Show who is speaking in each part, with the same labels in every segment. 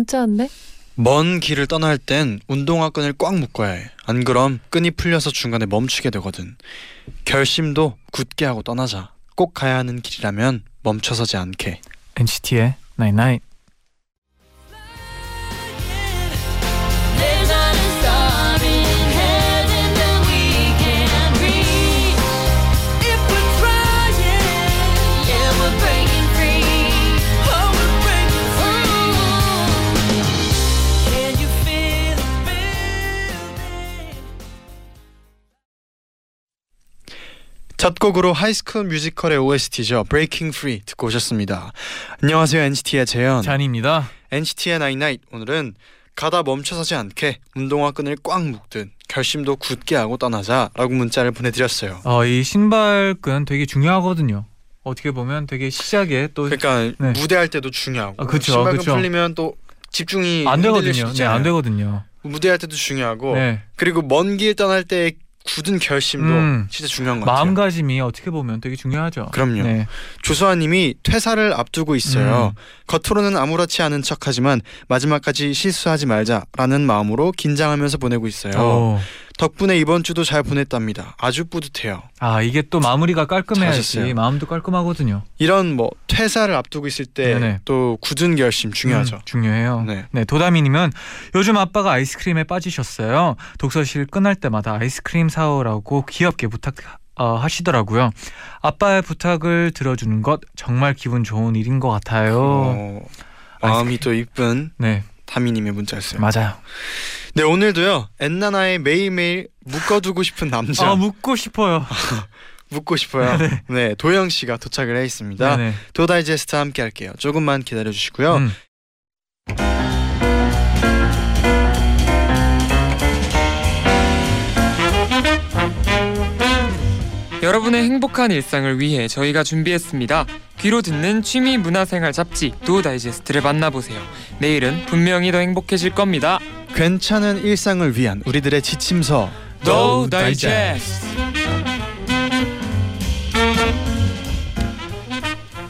Speaker 1: 문자 왔네.
Speaker 2: 먼 길을 떠날 땐 운동화 끈을 꽉 묶어야 해. 안 그럼 끈이 풀려서 중간에 멈추게 되거든. 결심도 굳게 하고 떠나자. 꼭 가야 하는 길이라면 멈춰서지 않게.
Speaker 3: NCT의 Night Night.
Speaker 4: There's
Speaker 2: 첫 곡으로 High School Musical의 OST죠. Breaking Free 듣고 오셨습니다. 안녕하세요 NCT의 재현.
Speaker 3: 쟈니입니다.
Speaker 2: NCT의 Night Night 오늘은 가다 멈춰서지 않게 운동화 끈을 꽉 묶든 결심도 굳게 하고 떠나자라고 문자를 보내드렸어요.
Speaker 3: 어, 이 신발끈 되게 중요하거든요. 어떻게 보면 되게 시작에 또안
Speaker 2: 그러니까
Speaker 3: 네.
Speaker 2: 무대할 때도 중요하고
Speaker 3: 아, 그쵸,
Speaker 2: 신발끈
Speaker 3: 그쵸.
Speaker 2: 풀리면 또 집중이 흔들릴
Speaker 3: 되거든요.
Speaker 2: 수
Speaker 3: 네. 안 되거든요.
Speaker 2: 무대할 때도 중요하고
Speaker 3: 네.
Speaker 2: 그리고 먼 길 떠날 때 굳은 결심도
Speaker 3: 음.
Speaker 2: 진짜 중요한 것 같아요.
Speaker 3: 마음가짐이 어떻게 보면 되게 중요하죠.
Speaker 2: 그럼요.
Speaker 3: 네.
Speaker 2: 조수아님이 퇴사를 앞두고 있어요.
Speaker 3: 음.
Speaker 2: 겉으로는 아무렇지 않은 척하지만 마지막까지 실수하지 말자라는 마음으로 긴장하면서 보내고 있어요.
Speaker 3: 어.
Speaker 2: 덕분에 이번 주도 잘 보냈답니다. 아주 뿌듯해요.
Speaker 3: 아 이게 또 마무리가 깔끔해야지
Speaker 2: 잘하셨어요.
Speaker 3: 마음도 깔끔하거든요.
Speaker 2: 이런 뭐 퇴사를 앞두고 있을 때
Speaker 3: 네네.
Speaker 2: 또 굳은 결심 중요하죠.
Speaker 3: 음, 중요해요.
Speaker 2: 네.
Speaker 3: 네. 도다미님은 요즘 아빠가 아이스크림에 빠지셨어요. 독서실 끝날 때마다 아이스크림 사오라고 귀엽게 부탁 어, 하시더라고요. 아빠의 부탁을 들어주는 것 정말 기분 좋은 일인 것 같아요.
Speaker 2: 어, 마음이 또 이쁜
Speaker 3: 네,
Speaker 2: 다미님의 문자였어요.
Speaker 3: 맞아요.
Speaker 2: 네 오늘도요 엔나나의 매일매일 묶어두고 싶은 남자
Speaker 3: 아 묻고 싶어요.
Speaker 2: 묻고 싶어요. 네. 도영 씨가 도착을 해 있습니다.
Speaker 3: 네네.
Speaker 2: 도다이제스트 함께 할게요. 조금만 기다려 주시고요.
Speaker 3: 음.
Speaker 5: 여러분의 행복한 일상을 위해 저희가 준비했습니다. 귀로 듣는 취미 문화생활 잡지 도 다이제스트를 만나보세요. 내일은 분명히 더 행복해질 겁니다.
Speaker 2: 괜찮은 일상을 위한 우리들의 지침서
Speaker 5: 도 다이제스트.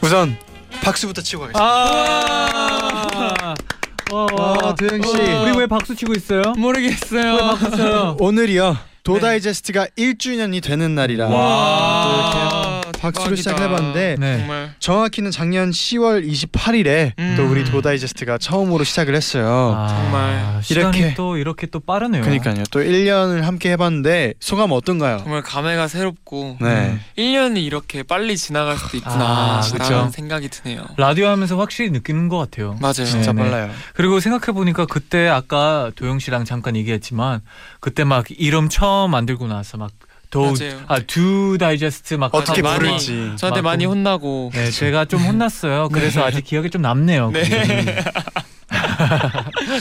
Speaker 2: 우선 박수부터 치고 가겠습니다.
Speaker 3: 아. 와,
Speaker 2: 와, 도영 씨.
Speaker 3: 우리 왜 박수 치고 있어요?
Speaker 5: 모르겠어요.
Speaker 3: 왜 박수 쳐요?
Speaker 2: 오늘이요 도다이제스트가 1주년이 되는 날이라
Speaker 3: 와.
Speaker 2: 또 이렇게 박수로. 시작해봤는데
Speaker 3: 네.
Speaker 5: 정말
Speaker 2: 정확히는 작년 10월 28일에
Speaker 5: 음.
Speaker 2: 또 우리 도다이제스트가 처음으로 시작을 했어요.
Speaker 3: 아,
Speaker 5: 정말
Speaker 3: 시간이
Speaker 2: 이렇게.
Speaker 3: 또 이렇게 또 빠르네요.
Speaker 2: 그러니까요. 또 1년을 함께 해봤는데 소감 어떤가요?
Speaker 5: 정말 감회가 새롭고
Speaker 2: 네.
Speaker 5: 1년이 이렇게 빨리 지나갈 수도 있구나
Speaker 3: 아,
Speaker 5: 라는. 생각이 드네요.
Speaker 3: 라디오 하면서 확실히 느끼는 것 같아요.
Speaker 5: 맞아요.
Speaker 2: 진짜
Speaker 3: 네네.
Speaker 2: 빨라요.
Speaker 3: 그리고 생각해 보니까 그때 아까 도영 씨랑 잠깐 얘기했지만 그때 막 이름 처음 만들고 나서 막 도
Speaker 5: 맞아요.
Speaker 3: 아, 두 다이제스트 막
Speaker 2: 어떻게 부를지.
Speaker 5: 저한테
Speaker 3: 막
Speaker 5: 많이
Speaker 3: 좀-
Speaker 5: 혼나고
Speaker 3: 네, 제가 좀 혼났어요. 그래서 아직 기억에 좀 남네요.
Speaker 5: 네.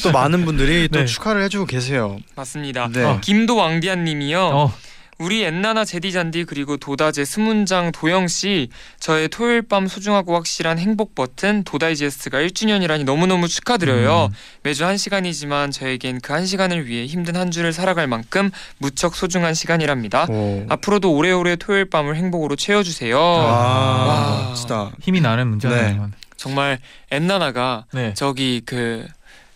Speaker 2: 또 많은 분들이 또
Speaker 3: 네.
Speaker 2: 축하를 해주고 계세요.
Speaker 5: 맞습니다.
Speaker 2: 네.
Speaker 3: 어.
Speaker 5: 김도 왕디안님이요.
Speaker 3: 어,
Speaker 5: 우리 엔나나 제디잔디 그리고 도다제 스문장 도영 씨 저의 토요일 밤 소중하고 확실한 행복 버튼 도다이제스트가 1주년이라니 너무너무 축하드려요.
Speaker 3: 음.
Speaker 5: 매주 한 시간이지만 저에겐 그 한 시간을 위해 힘든 한 주를 살아갈 만큼 무척 소중한 시간이랍니다.
Speaker 2: 오.
Speaker 5: 앞으로도 오래오래 토요일 밤을 행복으로 채워주세요.
Speaker 2: 아,
Speaker 5: 와.
Speaker 3: 힘이 나는 문제네요.
Speaker 5: 정말 엔나나가
Speaker 3: 네.
Speaker 5: 저기 그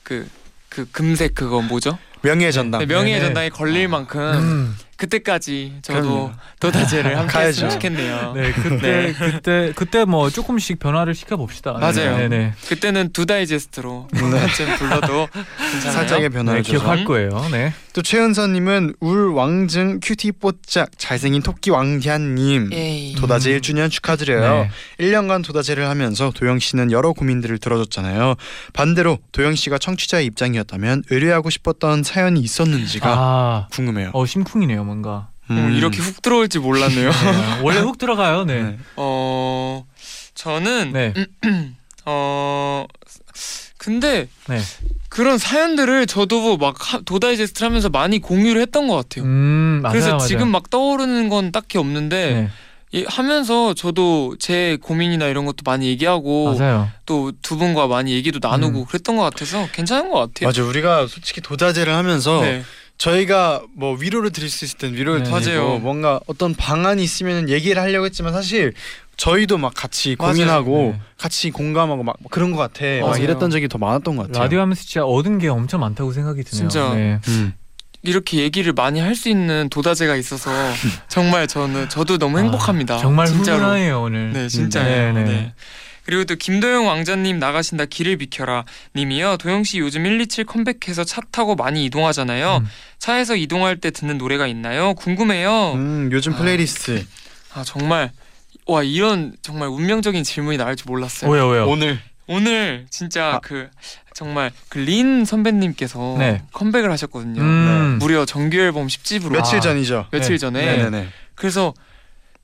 Speaker 5: 그 그 금색 그거 뭐죠?
Speaker 2: 명예의 전당.
Speaker 5: 네, 명예의
Speaker 3: 네네.
Speaker 5: 전당에 걸릴 만큼
Speaker 3: 음.
Speaker 5: 그때까지 저도
Speaker 2: 그럼요.
Speaker 5: 도다제를 함께
Speaker 2: 가야죠.
Speaker 5: 했으면 좋겠네요.
Speaker 3: 네, 그때 그때 그때 뭐 조금씩 변화를 시켜 봅시다.
Speaker 5: 맞아요.
Speaker 3: 네, 네.
Speaker 5: 그때는 두 다이제스트로 한쯤 불러도 괜찮아요.
Speaker 2: 살짝의 변화를
Speaker 3: 네. 기억할 거예요. 네.
Speaker 2: 또 최은서님은 울 왕증 큐티 뽀짝 잘생긴 토끼 왕디안님
Speaker 5: 에이.
Speaker 2: 도다제 1주년 축하드려요.
Speaker 3: 네.
Speaker 2: 1년간 도다제를 하면서 도영 씨는 여러 고민들을 들어줬잖아요. 반대로 도영 씨가 청취자의 입장이었다면 의뢰하고 싶었던 사연이 있었는지가
Speaker 3: 아,
Speaker 2: 궁금해요.
Speaker 3: 어 심쿵이네요, 뭔가.
Speaker 5: 어, 이렇게 훅 들어올지 몰랐네요.
Speaker 3: 네, 원래 훅 들어가요. 네.
Speaker 2: 네.
Speaker 5: 어 저는
Speaker 3: 네.
Speaker 5: 어 근데
Speaker 3: 네.
Speaker 5: 그런 사연들을 저도 막 하- 도다이제스트 하면서 많이 공유를 했던 것 같아요.
Speaker 3: 음, 맞아요,
Speaker 5: 그래서
Speaker 3: 맞아요.
Speaker 5: 지금 막 떠오르는 건 딱히 없는데
Speaker 3: 네,
Speaker 5: 이- 하면서 저도 제 고민이나 이런 것도 많이 얘기하고
Speaker 3: 맞아요.
Speaker 5: 또두 분과 많이 얘기도 나누고
Speaker 3: 음.
Speaker 5: 그랬던 것 같아서 괜찮은 것 같아요.
Speaker 2: 맞아 우리가 솔직히 도자제를 하면서
Speaker 5: 네.
Speaker 2: 저희가 뭐 위로를 드릴 수 있을 땐 위로를
Speaker 3: 네.
Speaker 2: 드리고
Speaker 5: 맞아요.
Speaker 2: 뭔가 어떤 방안이 있으면 얘기를 하려고 했지만 사실 저희도 막 같이
Speaker 5: 맞아요.
Speaker 2: 고민하고
Speaker 3: 네.
Speaker 2: 같이 공감하고 막 그런 것 같아 막
Speaker 5: 맞아요.
Speaker 2: 이랬던 적이 더 많았던 것 같아요.
Speaker 3: 라디오 하면서 진짜 얻은 게 엄청 많다고 생각이 드네요.
Speaker 5: 진짜.
Speaker 3: 네.
Speaker 2: 음.
Speaker 5: 이렇게 얘기를 많이 할 수 있는 도다제가 있어서 정말 저는 저도 너무 행복합니다.
Speaker 3: 아, 정말
Speaker 5: 진짜로.
Speaker 3: 훈훈해요 오늘.
Speaker 5: 네, 진짜요.
Speaker 3: 네,
Speaker 5: 네,
Speaker 3: 네.
Speaker 5: 그리고 또 김도영 왕자님 나가신다 길을 비켜라 님이요. 도영 씨 요즘 127 컴백해서 차 타고 많이 이동하잖아요.
Speaker 3: 음.
Speaker 5: 차에서 이동할 때 듣는 노래가 있나요? 궁금해요.
Speaker 2: 음, 요즘
Speaker 5: 아.
Speaker 2: 플레이리스트
Speaker 5: 아 정말 와 이런 정말 운명적인 질문이 나올 줄 몰랐어요.
Speaker 3: 왜요 왜요?
Speaker 2: 오늘
Speaker 5: 오늘 진짜
Speaker 2: 아.
Speaker 5: 그 정말 그 린 선배님께서
Speaker 3: 네.
Speaker 5: 컴백을 하셨거든요.
Speaker 3: 음.
Speaker 5: 무려 정규 앨범 10집으로
Speaker 2: 며칠
Speaker 3: 아.
Speaker 2: 전이죠.
Speaker 5: 며칠
Speaker 3: 네.
Speaker 5: 전에
Speaker 2: 네네네.
Speaker 5: 그래서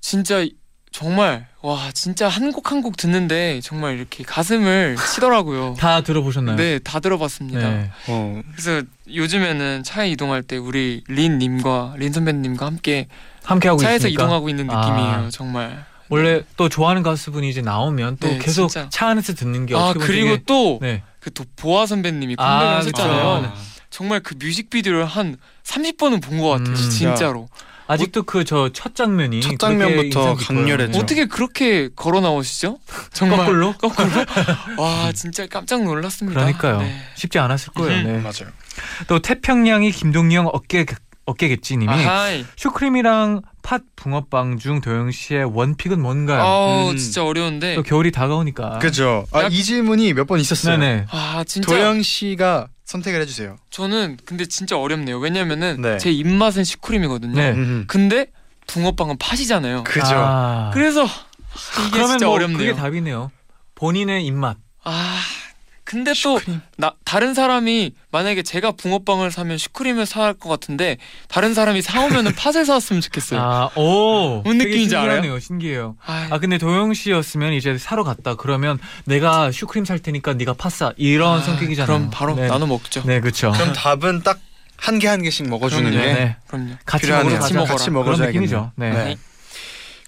Speaker 5: 진짜 정말 와 진짜 한 곡 한 곡 듣는데 정말 이렇게 가슴을 치더라고요.
Speaker 3: 다 들어보셨나요?
Speaker 5: 네, 다 들어봤습니다.
Speaker 3: 네.
Speaker 2: 어,
Speaker 5: 그래서 요즘에는 차에 이동할 때 우리 린 님과 린 선배님과 함께
Speaker 3: 함께 하고
Speaker 5: 차에서
Speaker 3: 있으니까.
Speaker 5: 이동하고 있는 느낌이에요.
Speaker 3: 아.
Speaker 5: 정말.
Speaker 3: 원래 또 좋아하는 가수분이 이제 나오면 또
Speaker 5: 네,
Speaker 3: 계속
Speaker 5: 진짜.
Speaker 3: 차 안에서 듣는 게
Speaker 5: 아
Speaker 3: 어떻게 보면
Speaker 5: 그리고
Speaker 3: 되게-
Speaker 5: 또
Speaker 3: 네.
Speaker 5: 그 또 보아 선배님이
Speaker 3: 아,
Speaker 5: 컴백을 하셨잖아요.
Speaker 3: 그쵸.
Speaker 5: 정말 그 뮤직비디오를 한 30번은 본 것 같아요.
Speaker 3: 음.
Speaker 5: 진짜로.
Speaker 3: 아직도 그 저 첫 장면이
Speaker 2: 첫
Speaker 3: 그렇게
Speaker 2: 장면부터
Speaker 3: 인상 깊어요.
Speaker 2: 강렬했죠.
Speaker 5: 어떻게 그렇게 걸어 나오시죠? 정말
Speaker 3: 거꾸로?
Speaker 5: 거꾸로? 와 진짜 깜짝 놀랐습니다.
Speaker 3: 그러니까요.
Speaker 5: 네.
Speaker 3: 쉽지 않았을 거예요.
Speaker 5: 음.
Speaker 3: 네.
Speaker 2: 맞아요.
Speaker 3: 또 태평양이 김동영 어깨 어깨겠지 님이
Speaker 5: 아하이.
Speaker 3: 슈크림이랑 팥 붕어빵 중 도영 씨의 one pick은 뭔가요?
Speaker 5: 아우
Speaker 2: 음.
Speaker 5: 진짜 어려운데.
Speaker 3: 또 겨울이 다가오니까.
Speaker 2: 그죠. 아,
Speaker 5: 약-
Speaker 2: 이 질문이 몇 번 있었어요.
Speaker 3: 네네.
Speaker 5: 아 진짜
Speaker 2: 도영 씨가 선택을 해주세요.
Speaker 5: 저는 근데 진짜 어렵네요. 왜냐면은
Speaker 2: 네.
Speaker 5: 제 입맛은 슈크림이거든요.
Speaker 3: 네.
Speaker 2: 음.
Speaker 5: 근데 붕어빵은 팥이잖아요.
Speaker 2: 그죠.
Speaker 3: 아.
Speaker 5: 그래서 이게
Speaker 3: 그러면
Speaker 5: 진짜
Speaker 3: 뭐
Speaker 5: 어렵네요.
Speaker 3: 그게 답이네요. 본인의 입맛.
Speaker 5: 아 근데 또나 다른 사람이 만약에 제가 붕어빵을 사면 슈크림을 살것 같은데 다른 사람이 사오면은 팥을 사왔으면 좋겠어요.
Speaker 3: 아, 오.
Speaker 5: 무슨
Speaker 3: 되게
Speaker 5: 느낌인지 알아요?
Speaker 3: 신기해요.
Speaker 5: 아,
Speaker 3: 아 근데 도영 씨였으면 이제 사러 갔다 그러면 내가 슈크림 살 테니까 네가 팥 사 이런
Speaker 5: 아,
Speaker 3: 성격이잖아요.
Speaker 5: 그럼 바로
Speaker 3: 네.
Speaker 5: 나눠 먹죠.
Speaker 3: 네, 그렇죠.
Speaker 2: 그럼 답은 딱 한 개 한 개씩 먹어주는
Speaker 5: 그럼요.
Speaker 2: 게
Speaker 3: 네.
Speaker 5: 그럼요.
Speaker 3: 같이
Speaker 2: 필요하네요.
Speaker 3: 먹으러
Speaker 5: 같이. 먹어라.
Speaker 2: 먹어줘야겠네요.
Speaker 3: 느낌이죠. 네.
Speaker 2: 네.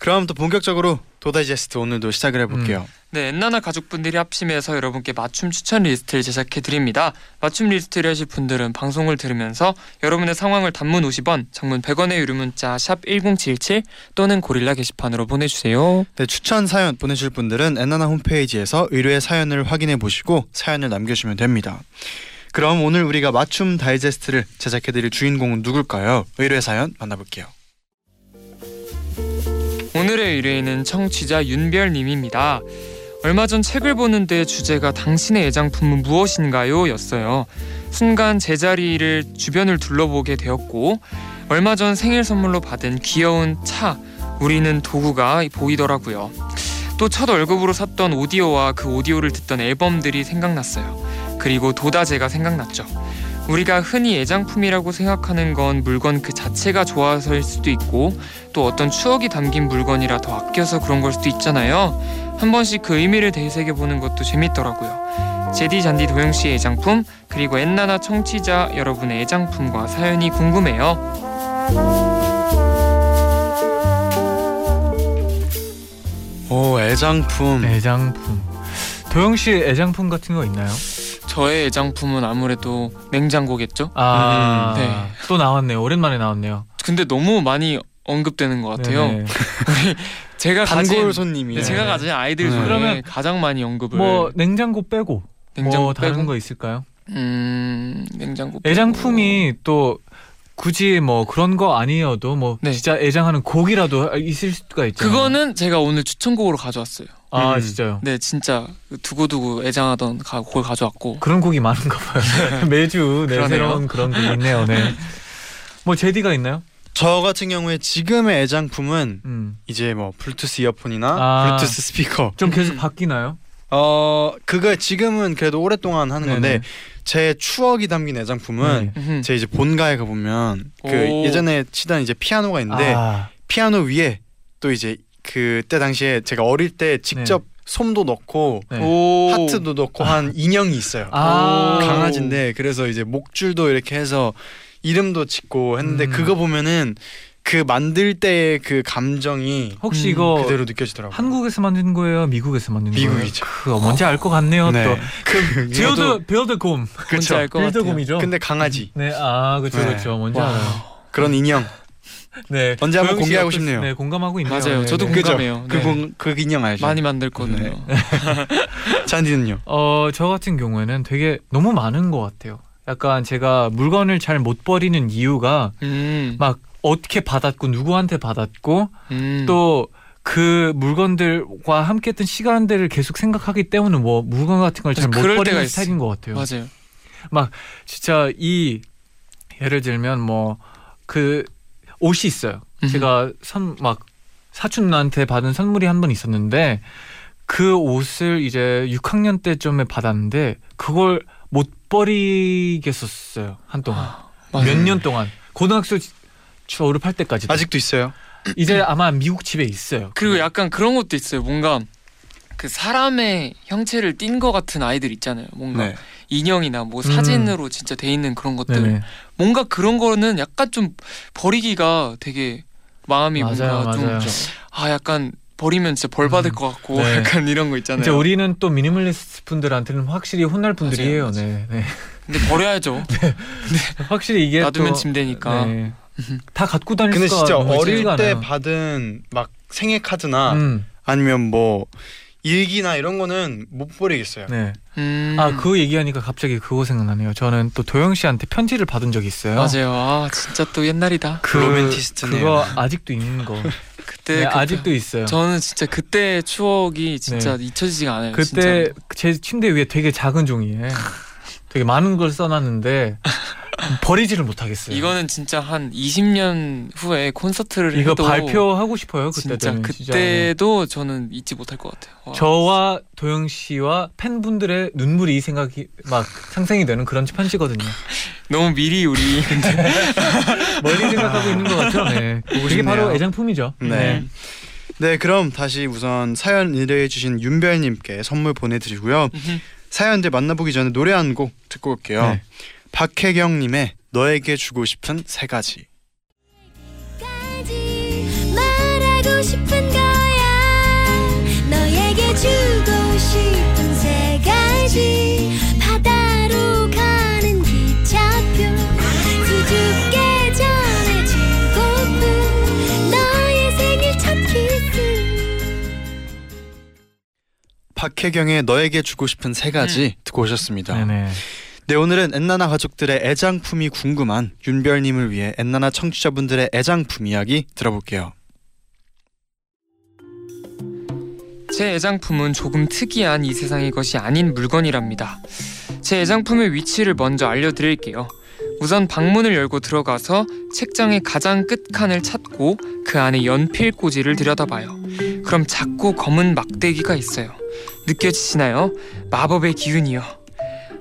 Speaker 2: 그럼 또 본격적으로 DO 다이제스트 오늘도 시작을 해볼게요.
Speaker 5: 네, 엔나나 가족분들이 합심해서 여러분께 맞춤 추천 리스트를 제작해 드립니다. 맞춤 리스트를 하실 분들은 방송을 들으면서 여러분의 상황을 단문 50원, 장문 100원의 유료 문자 샵 #1077 또는 고릴라 게시판으로 보내주세요.
Speaker 2: 네, 추천 사연 보내실 분들은 엔나나 홈페이지에서 의뢰 사연을 확인해 보시고 사연을 남겨주시면 됩니다. 그럼 오늘 우리가 맞춤 다이제스트를 제작해드릴 주인공은 누굴까요? 의뢰 사연 만나볼게요.
Speaker 5: 오늘의 의뢰인은 청취자 윤별님입니다. 얼마 전 책을 보는데 주제가 당신의 애장품은 무엇인가요? 였어요. 순간 제자리를 주변을 둘러보게 되었고 얼마 전 생일 선물로 받은 귀여운 차 우리는 도구가 보이더라고요. 또 첫 월급으로 샀던 오디오와 그 오디오를 듣던 앨범들이 생각났어요. 그리고 도다제가 생각났죠. 우리가 흔히 애장품이라고 생각하는 건 물건 그 자체가 좋아서일 수도 있고 또 어떤 추억이 담긴 물건이라 더 아껴서 그런 걸 수도 있잖아요. 한 번씩 그 의미를 되새겨 보는 것도 재밌더라고요. 제디 잔디 도영 씨의 애장품 그리고 엔나나 청취자 여러분의 애장품과 사연이 궁금해요.
Speaker 2: 오 애장품.
Speaker 3: 애장품. 도영 씨 애장품 같은 거 있나요?
Speaker 5: 저의 애장품은 아무래도 냉장고겠죠.
Speaker 3: 아,
Speaker 5: 음, 네.
Speaker 3: 또 나왔네요. 오랜만에 나왔네요.
Speaker 5: 근데 너무 많이 언급되는 것 같아요.
Speaker 3: 네네.
Speaker 5: 제가 가진
Speaker 2: 단골 손님이.
Speaker 5: 네, 제가 가진 아이들
Speaker 2: 네.
Speaker 5: 중에
Speaker 3: 그러면
Speaker 5: 가장 많이 언급을
Speaker 3: 뭐 냉장고 빼고
Speaker 5: 냉장고
Speaker 3: 뭐 다른
Speaker 5: 빼고
Speaker 3: 거 있을까요?
Speaker 5: 음 냉장고 빼고.
Speaker 3: 애장품이 또 굳이 뭐 그런 거 아니어도 뭐
Speaker 5: 네.
Speaker 3: 진짜 애장하는 곡이라도 있을 수가 있잖아요.
Speaker 5: 그거는 제가 오늘 추천곡으로 가져왔어요.
Speaker 3: 아
Speaker 2: 음.
Speaker 3: 진짜요.
Speaker 5: 네, 진짜 두고두고 애장하던 가- 곡을 가져왔고.
Speaker 3: 그런 곡이 많은가 봐요. 매주 네. 새로운 그런 곡이 있네요. 네. 뭐 재디가 있나요?
Speaker 2: 저 같은 경우에 지금의 애장품은
Speaker 3: 음.
Speaker 2: 이제 뭐 블루투스 이어폰이나
Speaker 3: 아.
Speaker 2: 블루투스 스피커.
Speaker 3: 좀 계속
Speaker 5: 음.
Speaker 3: 바뀌나요?
Speaker 2: 어 그거 지금은 그래도 오랫동안 하는 건데
Speaker 3: 네네.
Speaker 2: 제 추억이 담긴 애장품은
Speaker 3: 네.
Speaker 2: 제 이제 본가에 가 보면 그
Speaker 5: 오.
Speaker 2: 예전에 치던 이제 피아노가 있는데
Speaker 3: 아,
Speaker 2: 피아노 위에 또 이제 그때 당시에 제가 어릴 때 직접 솜도 넣고
Speaker 3: 네.
Speaker 5: 오.
Speaker 2: 하트도 넣고 한 인형이 있어요.
Speaker 3: 아.
Speaker 2: 강아지인데 그래서 이제 목줄도 이렇게 해서 이름도 짓고 했는데
Speaker 3: 음.
Speaker 2: 그거 보면은 그 만들 때의 그 감정이
Speaker 3: 혹시
Speaker 5: 음,
Speaker 3: 이거
Speaker 2: 그대로 느껴지더라고요.
Speaker 3: 한국에서 만든 거예요? 미국에서 만든 거예요?
Speaker 2: 미국이죠.
Speaker 3: 그 뭔지 알 것 같네요.
Speaker 2: 네.
Speaker 3: 또
Speaker 2: 그
Speaker 3: build build곰.
Speaker 5: 뭔지
Speaker 2: 그렇죠.
Speaker 5: 알것 같아요.
Speaker 3: build 곰이죠.
Speaker 2: 근데 강아지
Speaker 3: 네, 아 그렇죠,
Speaker 2: 네.
Speaker 3: 그렇죠. 뭔지
Speaker 5: 와.
Speaker 3: 알아요.
Speaker 2: 그런 인형
Speaker 3: 네,
Speaker 2: 언제 한번 공개하고
Speaker 3: 어떠-
Speaker 2: 싶네요.
Speaker 3: 네, 공감하고 있네요.
Speaker 5: 맞아요.
Speaker 3: 네,
Speaker 5: 저도
Speaker 3: 네.
Speaker 5: 공감해요.
Speaker 2: 그,
Speaker 5: 네.
Speaker 2: 공, 그 인형 알죠?
Speaker 5: 많이 만들거든요.
Speaker 2: 쟌디는요?
Speaker 3: 어, 저 같은 경우에는 되게 너무 많은 것 같아요. 약간 제가 물건을 잘 못 버리는 이유가
Speaker 5: 음.
Speaker 3: 막 어떻게 받았고 누구한테 받았고
Speaker 5: 음.
Speaker 3: 또그 물건들과 함께했던 시간들을 계속 생각하기 때문에 뭐 물건 같은 걸 잘 못 버리는
Speaker 5: 있어요.
Speaker 3: 스타일인 것 같아요.
Speaker 5: 맞아요.
Speaker 3: 진짜 이 예를 들면 뭐 그 옷이 있어요.
Speaker 5: 음.
Speaker 3: 제가 선 막 사촌 누나한테 받은 선물이 한 번 있었는데 그 옷을 이제 6학년 때쯤에 받았는데 그걸 못 버리겠었어요 한동안
Speaker 5: 맞아요.
Speaker 3: 몇년 동안 고등학교 졸업할 때까지
Speaker 2: 아직도 있어요?
Speaker 3: 이제 아마 미국 집에 있어요.
Speaker 5: 그리고 약간 그런 것도 있어요. 뭔가 그 사람의 형체를 띈 것 같은 아이들 있잖아요. 뭔가
Speaker 2: 네.
Speaker 5: 인형이나 뭐
Speaker 3: 음.
Speaker 5: 사진으로 진짜 돼 있는 그런 것들.
Speaker 3: 네네.
Speaker 5: 뭔가 그런 거는 약간 좀 버리기가 되게 마음이
Speaker 3: 맞아요,
Speaker 5: 뭔가
Speaker 3: 맞아요.
Speaker 5: 좀아 약간 버리면 진짜 벌 받을
Speaker 3: 음.
Speaker 5: 것 같고
Speaker 3: 네.
Speaker 5: 약간 이런 거 있잖아요.
Speaker 3: 이제 우리는 또 미니멀리스트 분들한테는 확실히 혼날 분들이에요.
Speaker 5: 맞아요,
Speaker 3: 네, 네.
Speaker 5: 근데 버려야죠.
Speaker 3: 확실히 이게
Speaker 5: 놔두면 되니까.
Speaker 3: 네. 다 갖고 다닐
Speaker 2: 근데
Speaker 3: 수가
Speaker 2: 진짜
Speaker 3: 너무
Speaker 2: 어릴 때
Speaker 3: 않아요.
Speaker 2: 받은 막 생일 카드나
Speaker 3: 음,
Speaker 2: 아니면 뭐 일기나 이런 거는 못 버리겠어요.
Speaker 3: 네.
Speaker 5: 음.
Speaker 3: 아, 그 얘기하니까 갑자기 그거 생각나네요. 저는 또 도영 씨한테 편지를 받은 적이 있어요.
Speaker 5: 맞아요. 아 진짜 또 옛날이다.
Speaker 3: 그
Speaker 2: 로맨티스트네요.
Speaker 3: 그거 아직도 있는 거.
Speaker 5: 그때
Speaker 3: 네,
Speaker 5: 그때-
Speaker 3: 아직도 있어요.
Speaker 5: 저는 진짜 그때 추억이 진짜 잊혀지지가 않아요.
Speaker 3: 그때
Speaker 5: 진짜로.
Speaker 3: 제 침대 위에 되게 작은 종이에 되게 많은 걸 써놨는데 버리지를 못하겠어요.
Speaker 5: 이거는 진짜 한 20년 후에 콘서트를
Speaker 3: 이거
Speaker 5: 해도
Speaker 3: 발표하고 싶어요. 그때
Speaker 5: 진짜. 그때도 저는 잊지 못할 것 같아요. 와.
Speaker 3: 저와 도영 씨와 팬분들의 눈물이 생각이 막 상상이 되는 그런 편지거든요.
Speaker 5: 너무 미리 우리
Speaker 3: 멀리 생각하고 있는 것 같죠. 네. 이게. 바로 애장품이죠.
Speaker 2: 네. 네, 그럼 다시 우선 사연 의뢰해주신 윤별님께 선물 보내드리고요. 사연들 만나보기 전에 노래 한 곡 듣고 올게요.
Speaker 3: 네.
Speaker 2: 박혜경님의 너에게 주고 싶은 세 가지.
Speaker 4: 까지 말하고 싶은 거야 너에게 주고 싶은 세 가지 바다로 가는 기차표 수줍게 전해주고픈 너의 생일 첫 키스
Speaker 2: 박혜경의 너에게 주고 싶은 세 가지 듣고 오셨습니다.
Speaker 3: 네네.
Speaker 2: 네, 오늘은 엔나나 가족들의 애장품이 궁금한 윤별님을 위해 엔나나 청취자분들의 애장품 이야기 들어볼게요.
Speaker 5: 제 애장품은 조금 특이한 이 세상의 것이 아닌 물건이랍니다. 제 애장품의 위치를 먼저 알려드릴게요. 우선 방문을 열고 들어가서 책장의 가장 끝칸을 찾고 그 안에 연필 꽂이를 들여다봐요. 그럼 작고 검은 막대기가 있어요. 느껴지시나요? 마법의 기운이요.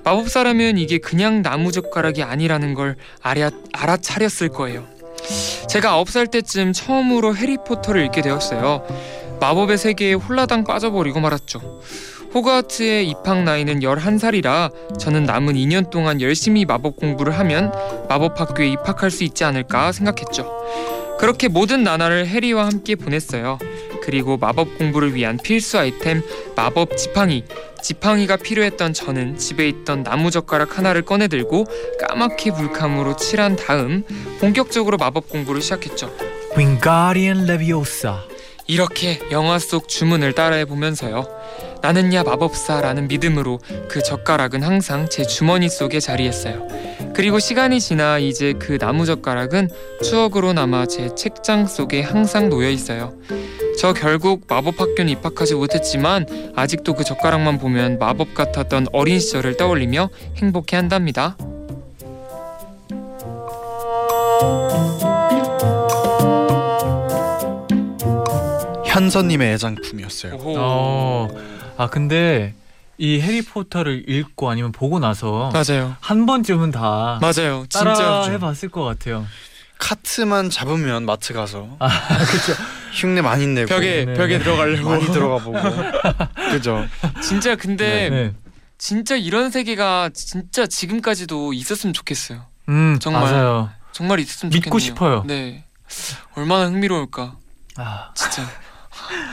Speaker 5: 마법사라면 이게 그냥 나무젓가락이 아니라는 걸 알아, 알아차렸을 거예요. 제가 9살 때쯤 처음으로 해리포터를 읽게 되었어요. 마법의 세계에 홀라당 빠져버리고 말았죠. 호그와트의 입학 나이는 11살이라 저는 남은 2년 동안 열심히 마법 공부를 하면 마법 학교에 입학할 수 있지 않을까 생각했죠. 그렇게 모든 나날을 해리와 함께 보냈어요. 그리고 마법 공부를 위한 필수 아이템 마법 지팡이. 지팡이가 필요했던 저는 집에 있던 나무 젓가락 하나를 꺼내 들고 까맣게 물감으로 칠한 다음 본격적으로 마법 공부를 시작했죠.
Speaker 3: 윙가리안 레비오사.
Speaker 5: 이렇게 영화 속 주문을 따라해 보면서요. 나는야 마법사라는 믿음으로 그 젓가락은 항상 제 주머니 속에 자리했어요. 그리고 시간이 지나 이제 그 나무 젓가락은 추억으로 남아 제 책장 속에 항상 놓여 있어요. 저 결국 마법 학교는 입학하지 못했지만 아직도 그 젓가락만 보면 마법 같았던 어린 시절을 떠올리며 행복해 한답니다.
Speaker 2: 현서님의 애장품이었어요.
Speaker 3: 어. 아 근데 이 해리포터를 읽고 아니면 보고 나서
Speaker 5: 맞아요.
Speaker 3: 한 번쯤은 다
Speaker 5: 맞아요.
Speaker 3: 따라
Speaker 5: 진짜
Speaker 3: 해봤을 것 같아요.
Speaker 2: 카트만 잡으면 마트 가서
Speaker 3: 아 그렇죠.
Speaker 2: 흉내 많이 내고
Speaker 5: 벽에
Speaker 3: 네.
Speaker 5: 벽에 들어가려고.
Speaker 2: 많이 들어가 보고 그죠.
Speaker 5: 진짜 근데
Speaker 3: 네.
Speaker 5: 진짜 이런 세계가 진짜 지금까지도 있었으면 좋겠어요.
Speaker 3: 음
Speaker 5: 정말.
Speaker 3: 맞아요.
Speaker 5: 정말 있었으면
Speaker 3: 믿고
Speaker 5: 좋겠네요.
Speaker 3: 싶어요.
Speaker 5: 네. 얼마나 흥미로울까.
Speaker 3: 아,
Speaker 5: 진짜.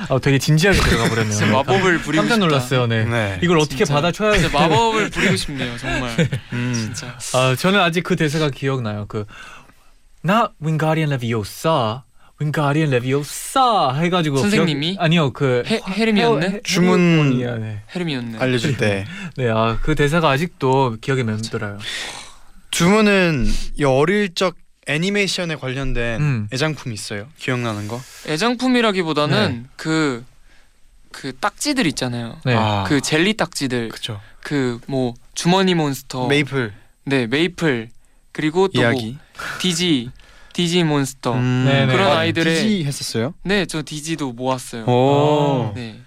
Speaker 3: 아 되게 진지하게 들어가 버렸네요.
Speaker 5: 마법을 부리고
Speaker 3: 깜짝. 놀랐어요. 네.
Speaker 2: 네.
Speaker 3: 이걸 어떻게
Speaker 5: 진짜.
Speaker 3: 받아쳐야
Speaker 5: 진짜
Speaker 3: 돼?
Speaker 5: 마법을 부리고 싶네요. 정말.
Speaker 2: 음.
Speaker 5: 진짜.
Speaker 3: 아 저는 아직 그 대사가 기억나요. 그나 윙가리안 레비오사 윙가리안 레비오사 해가지고
Speaker 5: 선생님이?
Speaker 3: 기억- 아니요 그
Speaker 5: 헤, 헤르미온네?
Speaker 2: 주문-
Speaker 3: 헤르미온이야, 네.
Speaker 5: 헤르미온네.
Speaker 2: 알려줄 때
Speaker 3: 네, 아, 그 대사가 아직도 기억에 맴돌아요.
Speaker 2: 주문은 이 어릴 적 애니메이션에 관련된
Speaker 3: 음.
Speaker 2: 애장품 있어요. 기억나는 거?
Speaker 5: 애장품이라기보다는 그, 그 딱지들 있잖아요.
Speaker 3: 네.
Speaker 2: 아,
Speaker 5: 그 젤리 딱지들.
Speaker 2: 그죠.
Speaker 5: 그뭐 주머니 몬스터.
Speaker 2: 메이플
Speaker 5: 네, 메이플. 그리고 또
Speaker 2: 이야기.
Speaker 5: 뭐 디지. 디지 몬스터.
Speaker 2: 음.
Speaker 3: 네네.
Speaker 5: 그런
Speaker 2: 아,
Speaker 5: 아이들의-
Speaker 2: 디지 했었어요?
Speaker 5: 네, 저 디지도 모았어요.
Speaker 2: 오.
Speaker 5: 네.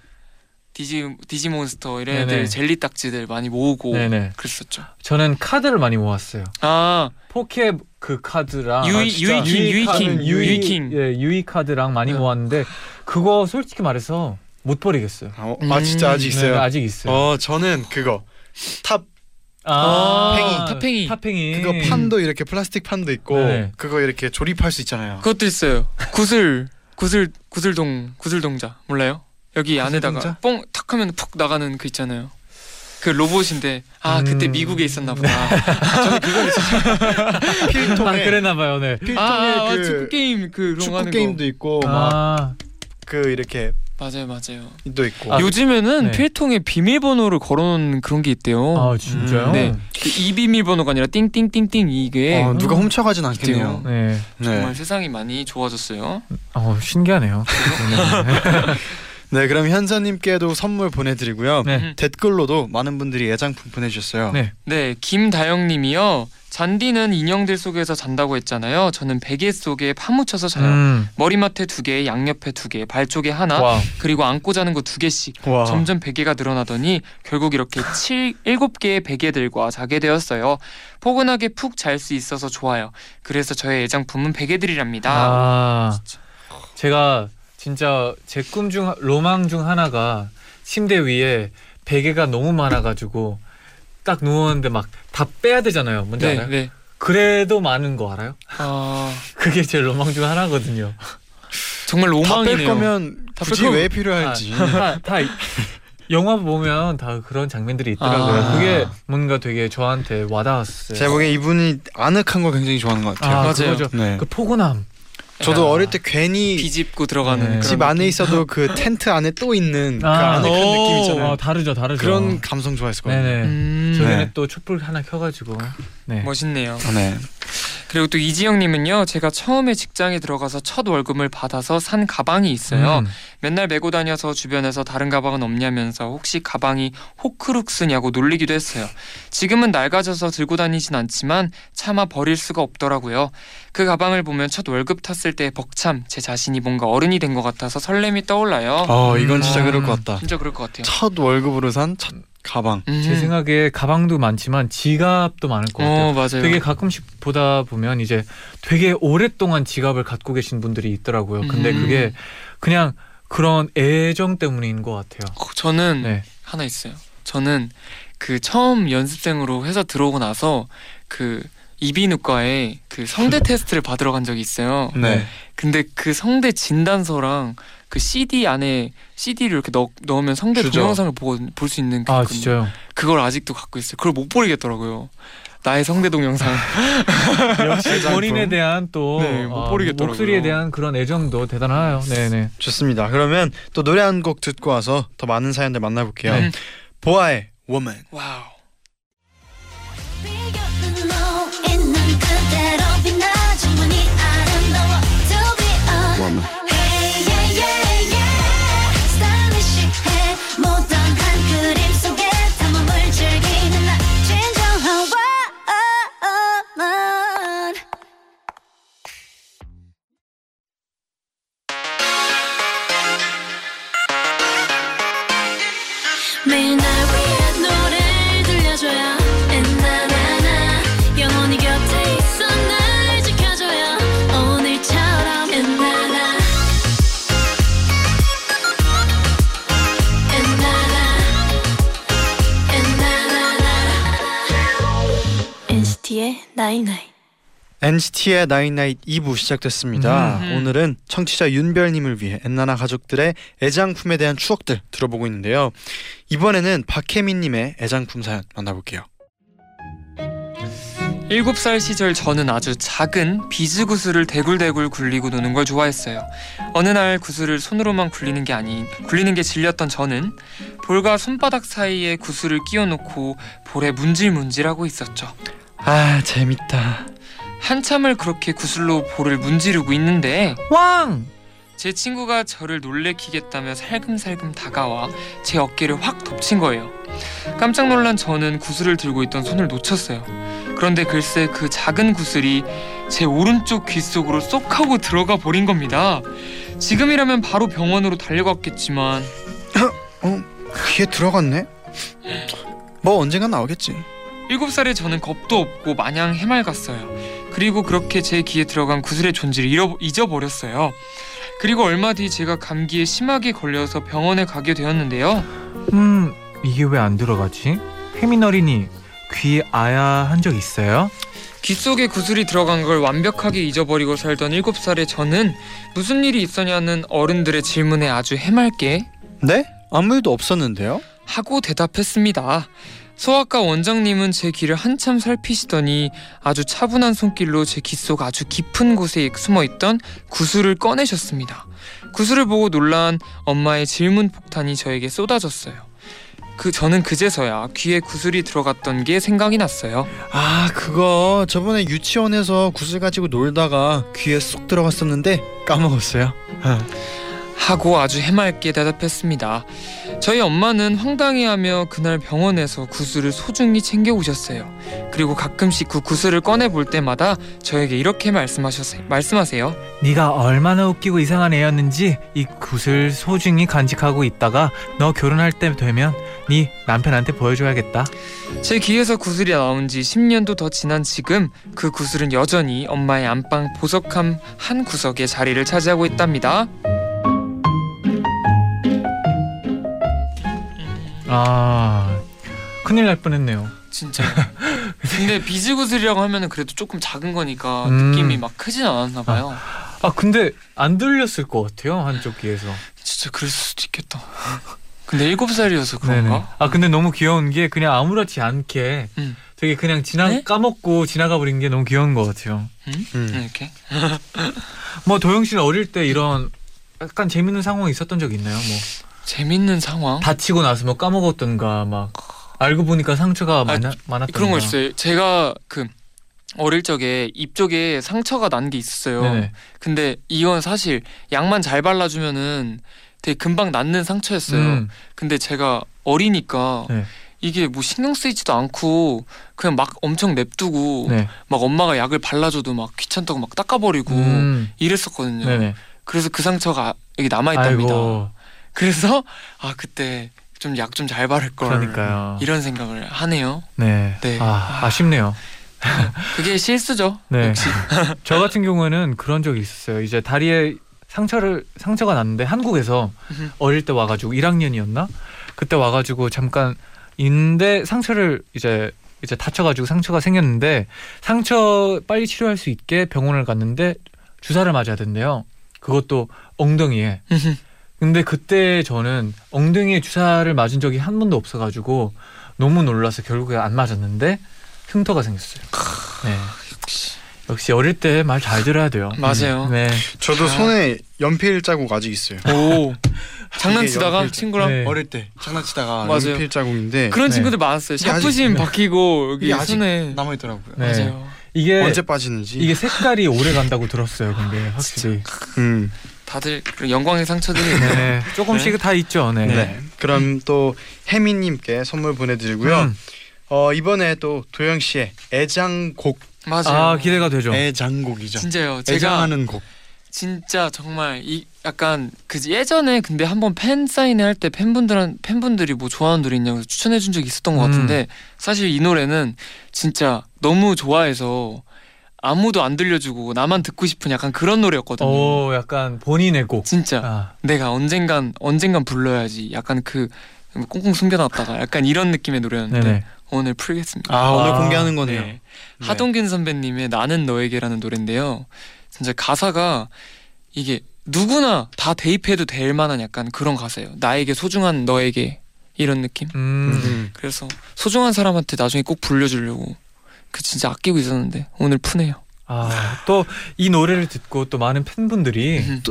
Speaker 5: 디지 디지 몬스터 이런
Speaker 3: 네네.
Speaker 5: 애들 젤리 딱지들 많이 모으고
Speaker 3: 네네.
Speaker 5: 그랬었죠.
Speaker 3: 저는 카드를 많이 모았어요.
Speaker 5: 아,
Speaker 3: 포켓 그 카드랑
Speaker 5: 유이-
Speaker 3: 아?
Speaker 5: 유희왕,
Speaker 3: 유희왕, 유희,
Speaker 5: 유희왕.
Speaker 3: 예, 유희왕 카드랑 많이
Speaker 5: 네.
Speaker 3: 모았는데 그거 솔직히 말해서 못 버리겠어요.
Speaker 2: 아, 어, 아, 진짜 아직
Speaker 3: 네,
Speaker 2: 있어요.
Speaker 3: 아직 있어요.
Speaker 2: 어 저는 그거 탑
Speaker 3: 아,
Speaker 5: 팽이. 탑팽이.
Speaker 3: 탑팽이.
Speaker 2: 그거 판도 이렇게 플라스틱 판도 있고
Speaker 3: 네.
Speaker 2: 그거 이렇게 조립할 수 있잖아요.
Speaker 5: 그것도 있어요. 구슬 구슬 구슬동 구슬동자 몰라요? 여기 안에다가
Speaker 2: 구슬동자?
Speaker 5: 뽕탁 하면 푹 나가는 그 있잖아요. 그 로봇인데 아 그때
Speaker 3: 음.
Speaker 5: 미국에 있었나 보다.
Speaker 2: 저는 그거 있었어요. 필통에
Speaker 3: 아, 그랬나 봐요. 네.
Speaker 2: 필통에
Speaker 5: 아,
Speaker 2: 그
Speaker 5: 축구 게임 그
Speaker 2: 축구 게임도 있고 막
Speaker 3: 아,
Speaker 2: 그 이렇게
Speaker 5: 거. 맞아요, 맞아요.
Speaker 2: 도 있고
Speaker 3: 아,
Speaker 5: 요즘에는
Speaker 3: 네.
Speaker 5: 필통에 비밀번호를 걸어놓는 그런 게 있대요.
Speaker 3: 아 진짜요?
Speaker 2: 음,
Speaker 5: 네. 그이 비밀번호가 아니라 띵띵띵띵 이게
Speaker 2: 어, 누가 훔쳐가진 않겠네요.
Speaker 3: 네.
Speaker 2: 네.
Speaker 5: 정말 세상이 많이 좋아졌어요.
Speaker 3: 어 신기하네요.
Speaker 2: 네, 그럼 현서님께도 선물 보내드리고요.
Speaker 3: 네.
Speaker 5: 음.
Speaker 2: 댓글로도 많은 분들이 애장품 보내주셨어요.
Speaker 3: 네.
Speaker 5: 네, 김다영님이요. 잔디는 인형들 속에서 잔다고 했잖아요. 저는 베개 속에 파묻혀서 자요.
Speaker 3: 음.
Speaker 5: 머리맡에 두 개, 양옆에 두 개, 발 쪽에 하나,
Speaker 3: 와.
Speaker 5: 그리고 안고 자는 거 두 개씩.
Speaker 2: 와.
Speaker 5: 점점 베개가 늘어나더니 결국 이렇게 칠 일곱 개의 베개들과 자게 되었어요. 포근하게 푹 잘 수 있어서 좋아요. 그래서 저의 애장품은 베개들이랍니다.
Speaker 3: 아. 제가 진짜 제 꿈 중 로망 중 하나가 침대 위에 베개가 너무 많아가지고 딱 누웠는데 막 다 빼야 되잖아요. 뭔지
Speaker 5: 네,
Speaker 3: 알아요?
Speaker 5: 네.
Speaker 3: 그래도 많은 거 알아요?
Speaker 5: 아,
Speaker 3: 그게 제 로망 중 하나거든요.
Speaker 5: 정말 로망이네요.
Speaker 2: 거면
Speaker 5: 다
Speaker 2: 굳이
Speaker 5: 뺄
Speaker 2: 왜 필요할지.
Speaker 3: 아, 다, 다 이- 영화 보면 다 그런 장면들이 있더라고요.
Speaker 5: 아.
Speaker 3: 그게 뭔가 되게 저한테 와닿았어요.
Speaker 2: 제가 보기엔 이분이 아늑한 걸 굉장히 좋아하는 것 같아요.
Speaker 3: 아,
Speaker 5: 맞아요.
Speaker 3: 그거죠.
Speaker 2: 네.
Speaker 3: 그 포근함.
Speaker 2: 저도
Speaker 3: 아.
Speaker 2: 어릴 때 괜히
Speaker 5: 비집고 들어가는
Speaker 3: 네.
Speaker 5: 그런
Speaker 2: 집 안에 있어도 그 텐트 안에 또 있는 그
Speaker 3: 아,
Speaker 2: 아늑한
Speaker 5: 오.
Speaker 2: 느낌 있잖아요.
Speaker 3: 어, 다르죠, 다르죠.
Speaker 2: 그런 감성 좋아했었거든요.
Speaker 3: 네네.
Speaker 5: 음,
Speaker 3: 저기는
Speaker 2: 네.
Speaker 3: 또 촛불 하나 켜가지고. 네.
Speaker 5: 멋있네요.
Speaker 2: 네.
Speaker 5: 그리고 또 이지영님은요, 제가 처음에 직장에 들어가서 첫 월급을 받아서 산 가방이 있어요.
Speaker 3: 음.
Speaker 5: 맨날 메고 다녀서 주변에서 다른 가방은 없냐면서 혹시 가방이 호크룩스냐고 놀리기도 했어요. 지금은 낡아져서 들고 다니진 않지만 차마 버릴 수가 없더라고요. 그 가방을 보면 첫 월급 탔을 때 벅참 제 자신이 뭔가 어른이 된 것 같아서 설렘이 떠올라요.
Speaker 2: 어, 이건 진짜
Speaker 3: 음.
Speaker 2: 그럴 것 같다.
Speaker 5: 진짜 그럴 것 같아요.
Speaker 2: 첫 월급으로 산첫 가방.
Speaker 5: 음.
Speaker 3: 제 생각에 가방도 많지만 지갑도 많을 것 같아요.
Speaker 5: 어 맞아요.
Speaker 3: 되게 가끔씩 보다 보면 이제 되게 오랫동안 지갑을 갖고 계신 분들이 있더라고요. 근데
Speaker 5: 음.
Speaker 3: 그게 그냥 그런 애정 때문인 것 같아요.
Speaker 5: 어, 저는
Speaker 3: 네.
Speaker 5: 하나 있어요. 저는 그 처음 연습생으로 회사 들어오고 나서 그 이비인후과에 그 성대 테스트를 받으러 간 적이 있어요.
Speaker 2: 네.
Speaker 5: 근데 그 성대 진단서랑 그 CD 안에 CD를 이렇게 넣, 넣으면 성대
Speaker 2: 주죠.
Speaker 5: 동영상을 볼수 있는
Speaker 3: 그아
Speaker 5: 있거든요.
Speaker 3: 진짜요?
Speaker 5: 그걸 아직도 갖고 있어요. 그걸 못 버리겠더라고요. 나의 성대 동영상.
Speaker 3: 역시 본인에 대한 또
Speaker 5: 네, 못
Speaker 3: 아,
Speaker 5: 버리겠더라고요.
Speaker 3: 목소리에 대한 그런 애정도 대단하요. 네네.
Speaker 2: 좋습니다. 그러면 또 노래 한 곡 듣고 와서 더 많은 사연들 만나볼게요.
Speaker 5: 네.
Speaker 2: 보아의 Woman.
Speaker 5: 와우.
Speaker 4: Night Night. NCT의
Speaker 2: 나인나잇 2부 시작됐습니다.
Speaker 5: 음.
Speaker 2: 오늘은 청취자 윤별님을 위해 엔나나 가족들의 애장품에 대한 추억들 들어보고 있는데요. 이번에는 박혜민님의 애장품 사연 만나볼게요.
Speaker 5: 7살 시절 저는 아주 작은 비즈 구슬을 대굴대굴 굴리고 노는 걸 좋아했어요. 어느 날 구슬을 손으로만 굴리는 게 아닌 굴리는 게 질렸던 저는 볼과 손바닥 사이에 구슬을 끼워 놓고 볼에 문질문질하고 있었죠.
Speaker 2: 아 재밌다.
Speaker 5: 한참을 그렇게 구슬로 볼을 문지르고 있는데
Speaker 3: 왕!
Speaker 5: 제 친구가 저를 놀래키겠다며 살금살금 다가와 제 어깨를 확 덮친 거예요. 깜짝 놀란 저는 구슬을 들고 있던 손을 놓쳤어요. 그런데 글쎄 그 작은 구슬이 제 오른쪽 귀 속으로 쏙 하고 들어가 버린 겁니다. 지금이라면 바로 병원으로 달려갔겠지만
Speaker 2: 어 귀에 들어갔네. 뭐 언젠간 나오겠지.
Speaker 5: 일곱 살의 저는 겁도 없고 마냥 해맑았어요. 그리고 그렇게 제 귀에 들어간 구슬의 존재를 잃어, 잊어버렸어요. 그리고 얼마 뒤 제가 감기에 심하게 걸려서 병원에 가게 되었는데요.
Speaker 3: 음, 이게 왜 안 들어가지? 혜민 어린이 귀 아야 한 적 있어요?
Speaker 5: 귀 속에 구슬이 들어간 걸 완벽하게 잊어버리고 살던 일곱 살의 저는 무슨 일이 있었냐는 어른들의 질문에 아주 해맑게
Speaker 2: 네? 아무 일도 없었는데요.
Speaker 5: 하고 대답했습니다. 소아과 원장님은 제 귀를 한참 살피시더니 아주 차분한 손길로 제 귀 속 아주 깊은 곳에 숨어있던 구슬을 꺼내셨습니다. 구슬을 보고 놀란 엄마의 질문 폭탄이 저에게 쏟아졌어요. 그 저는 그제서야 귀에 구슬이 들어갔던 게 생각이 났어요.
Speaker 2: 아 그거 저번에 유치원에서 구슬 가지고 놀다가 귀에 쏙 들어갔었는데 까먹었어요.
Speaker 5: 하고 아주 해맑게 대답했습니다. 저희 엄마는 황당해하며 그날 병원에서 구슬을 소중히 챙겨 오셨어요. 그리고 가끔씩 그 구슬을 꺼내 볼 때마다 저에게 이렇게 말씀하셨어요. 말씀하세요.
Speaker 3: 네가 얼마나 웃기고 이상한 애였는지 이 굿을 소중히 간직하고 있다가 너 결혼할 때 되면 네 남편한테 보여줘야겠다.
Speaker 5: 제 귀에서 구슬이 나온 지 10년도 더 지난 지금 그 구슬은 여전히 엄마의 안방 보석함 한 구석에 자리를 차지하고 있답니다.
Speaker 3: 아 큰일 날 뻔했네요.
Speaker 5: 진짜. 근데 비즈 구슬이라고 하면은 그래도 조금 작은 거니까
Speaker 3: 음.
Speaker 5: 느낌이 막 크진 않았나 봐요.
Speaker 3: 아 근데 안 들렸을 것 같아요 한쪽 귀에서.
Speaker 5: 진짜 그럴 수도 있겠다. 근데 일곱 살이어서 그런가?
Speaker 3: 아 근데 너무 귀여운 게 그냥 아무렇지 않게
Speaker 5: 음.
Speaker 3: 되게 그냥 지나
Speaker 5: 네?
Speaker 3: 까먹고 지나가 버린 게 너무 귀여운 것 같아요.
Speaker 2: 음.
Speaker 5: 이렇게.
Speaker 3: 뭐 도영 씨는 어릴 때 이런 약간 재밌는 상황이 있었던 적 있나요? 뭐
Speaker 5: 재밌는 상황.
Speaker 3: 다치고 나서 뭐 까먹었던가 막 알고 보니까 상처가 많아, 많았던가
Speaker 5: 그런 거 있어요. 제가 그 어릴 적에 입 쪽에 상처가 난 게 있었어요.
Speaker 3: 네네.
Speaker 5: 근데 이건 사실 약만 잘 발라주면은 되게 금방 낫는 상처였어요.
Speaker 3: 음,
Speaker 5: 근데 제가 어리니까
Speaker 3: 네.
Speaker 5: 이게 뭐 신경 쓰이지도 않고 그냥 막 엄청 냅두고
Speaker 3: 네.
Speaker 5: 막 엄마가 약을 발라줘도 막 귀찮다고 막 닦아버리고
Speaker 3: 음,
Speaker 5: 이랬었거든요.
Speaker 3: 네네.
Speaker 5: 그래서 그 상처가 여기 남아있답니다.
Speaker 3: 아이고
Speaker 5: 그래서 아 그때 좀 약 좀 잘 바를 걸
Speaker 3: 그러니까요.
Speaker 5: 이런 생각을 하네요.
Speaker 3: 네.
Speaker 5: 네.
Speaker 3: 아 아쉽네요.
Speaker 5: 그게 실수죠.
Speaker 3: 네.
Speaker 5: 역시.
Speaker 3: 저 같은 경우에는 그런 적이 있었어요. 이제 다리에 상처를 상처가 났는데 한국에서. 어릴 때 와가지고 1학년이었나 그때 와가지고 잠깐 있는데 상처를 이제 이제 다쳐가지고 상처가 생겼는데 상처 빨리 치료할 수 있게 병원을 갔는데 주사를 맞아야 된대요. 그것도 엉덩이에. 근데 그때 저는 엉덩이에 주사를 맞은 적이 한 번도 없어가지고 너무 놀라서 결국에 안 맞았는데 흉터가 생겼어요. 네. 역시 어릴 때 말 잘 들어야 돼요.
Speaker 5: 맞아요.
Speaker 3: 네.
Speaker 2: 저도
Speaker 5: 아.
Speaker 2: 손에 연필 자국 아직 있어요.
Speaker 5: 오 장난치다가
Speaker 2: 연필
Speaker 5: 친구랑
Speaker 3: 네.
Speaker 2: 어릴 때 장난치다가
Speaker 5: 맞아요.
Speaker 2: 연필 자국인데
Speaker 5: 그런
Speaker 3: 네.
Speaker 5: 친구들 많았어요. 샤프심 박히고 여기 손에
Speaker 2: 남아 있더라고요.
Speaker 3: 네.
Speaker 5: 맞아요.
Speaker 3: 이게
Speaker 2: 언제 빠지는지.
Speaker 3: 이게 색깔이 오래 간다고 들었어요. 근데 확실히
Speaker 2: 음.
Speaker 5: 다들 그 영광의 상처들이
Speaker 3: 네, 조금씩 다 있죠. 네.
Speaker 2: 네. 그럼 또 혜민님께 선물 보내드리고요.
Speaker 3: 음.
Speaker 2: 어 이번에 또 도영 씨의 애장곡.
Speaker 5: 맞아요.
Speaker 3: 아 기대가 되죠.
Speaker 2: 애장곡이죠.
Speaker 5: 진짜요. 제가
Speaker 2: 애장하는 곡.
Speaker 5: 진짜 정말 이 약간 그 예전에 근데 한번 팬 사인회 할 때 팬분들한 팬분들이 뭐 좋아하는 노래 있냐고 추천해 준 적이 있었던 것
Speaker 3: 음.
Speaker 5: 같은데 사실 이 노래는 진짜 너무 좋아해서 아무도 안 들려주고 나만 듣고 싶은 약간 그런 노래였거든요.
Speaker 3: 오, 약간 본인의 곡.
Speaker 5: 진짜
Speaker 3: 아,
Speaker 5: 내가 언젠간 언젠간 불러야지 약간 그 꽁꽁 숨겨놨다가 약간 이런 느낌의 노래였는데
Speaker 3: 네네.
Speaker 5: 오늘 풀겠습니다.
Speaker 2: 아, 오늘
Speaker 3: 아,
Speaker 2: 공개하는 거네요.
Speaker 5: 네. 하동균 선배님의 나는 너에게라는 노래인데요. 진짜 가사가 이게 누구나 다 대입해도 될 만한 약간 그런 가사예요. 나에게 소중한 너에게 이런 느낌.
Speaker 3: 음.
Speaker 2: 음.
Speaker 5: 그래서 소중한 사람한테 나중에 꼭 불려주려고 그 진짜 아끼고 있었는데 오늘 푸네요.
Speaker 3: 아, 또 이 노래를 듣고 또 많은 팬분들이
Speaker 5: 음.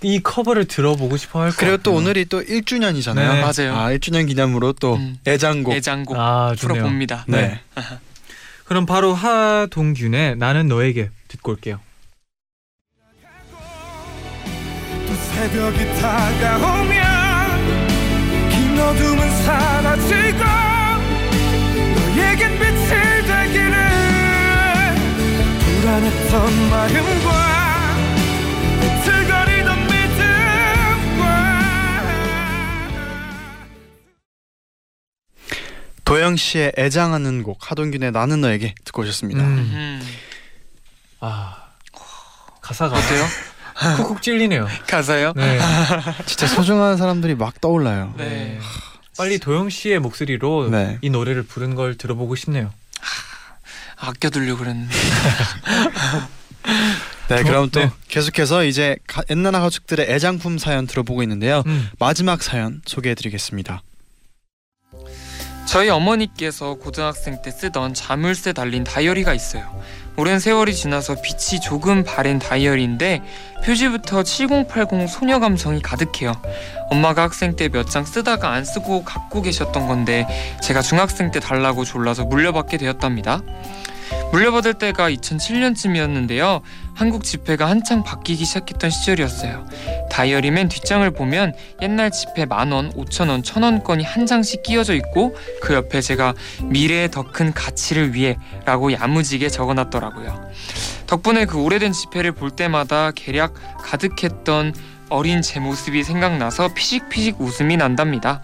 Speaker 3: 또이 커버를 들어보고 싶어 할것 같아요.
Speaker 2: 그리고 또 오늘이 또 1주년이잖아요.
Speaker 3: 네.
Speaker 5: 맞아요.
Speaker 2: 아, 1주년 기념으로 또
Speaker 5: 음.
Speaker 2: 애장곡.
Speaker 5: 애장곡
Speaker 3: 아, 좋네요.
Speaker 5: 풀어봅니다.
Speaker 2: 네.
Speaker 3: 그럼 바로 하동균의 나는 너에게 듣고 올게요.
Speaker 6: 또 새벽이 다가오면 긴 어둠은 사라지고 불안했던 마음과
Speaker 2: 도영 씨의 애장하는 곡 하동균의 나는 너에게 듣고 오셨습니다.
Speaker 3: 음.
Speaker 5: 음.
Speaker 3: 아, 가사가
Speaker 5: 어때요?
Speaker 3: 쿡쿡 찔리네요.
Speaker 5: 가사요?
Speaker 3: 네.
Speaker 2: 진짜 소중한 사람들이 막 떠올라요.
Speaker 5: 네.
Speaker 3: 빨리 도영 씨의 목소리로
Speaker 2: 네.
Speaker 3: 이 노래를 부른 걸 들어보고 싶네요.
Speaker 5: 아껴두려 그랬는데.
Speaker 2: 네,
Speaker 3: 저-
Speaker 2: 그럼 또
Speaker 3: 네.
Speaker 2: 계속해서 이제 가, 옛날 가족들의 애장품 사연 들어보고 있는데요.
Speaker 3: 음.
Speaker 2: 마지막 사연 소개해드리겠습니다.
Speaker 5: 저희 어머니께서 고등학생 때 쓰던 자물쇠 달린 다이어리가 있어요. 오랜 세월이 지나서 빛이 조금 바랜 다이어리인데 표지부터 7080 소녀 감성이 가득해요. 엄마가 학생 때 몇 장 쓰다가 안 쓰고 갖고 계셨던 건데 제가 중학생 때 달라고 졸라서 물려받게 되었답니다. 물려받을 때가 2007년쯤이었는데요. 한국 지폐가 한창 바뀌기 시작했던 시절이었어요. 다이어리 맨 뒷장을 보면 옛날 지폐 만 원, 오천 원, 천 원권이 한 장씩 끼워져 있고 그 옆에 제가 미래의 더 큰 가치를 위해 라고 야무지게 적어놨더라고요. 덕분에 그 오래된 지폐를 볼 때마다 계략 가득했던 어린 제 모습이 생각나서 피식피식 웃음이 난답니다.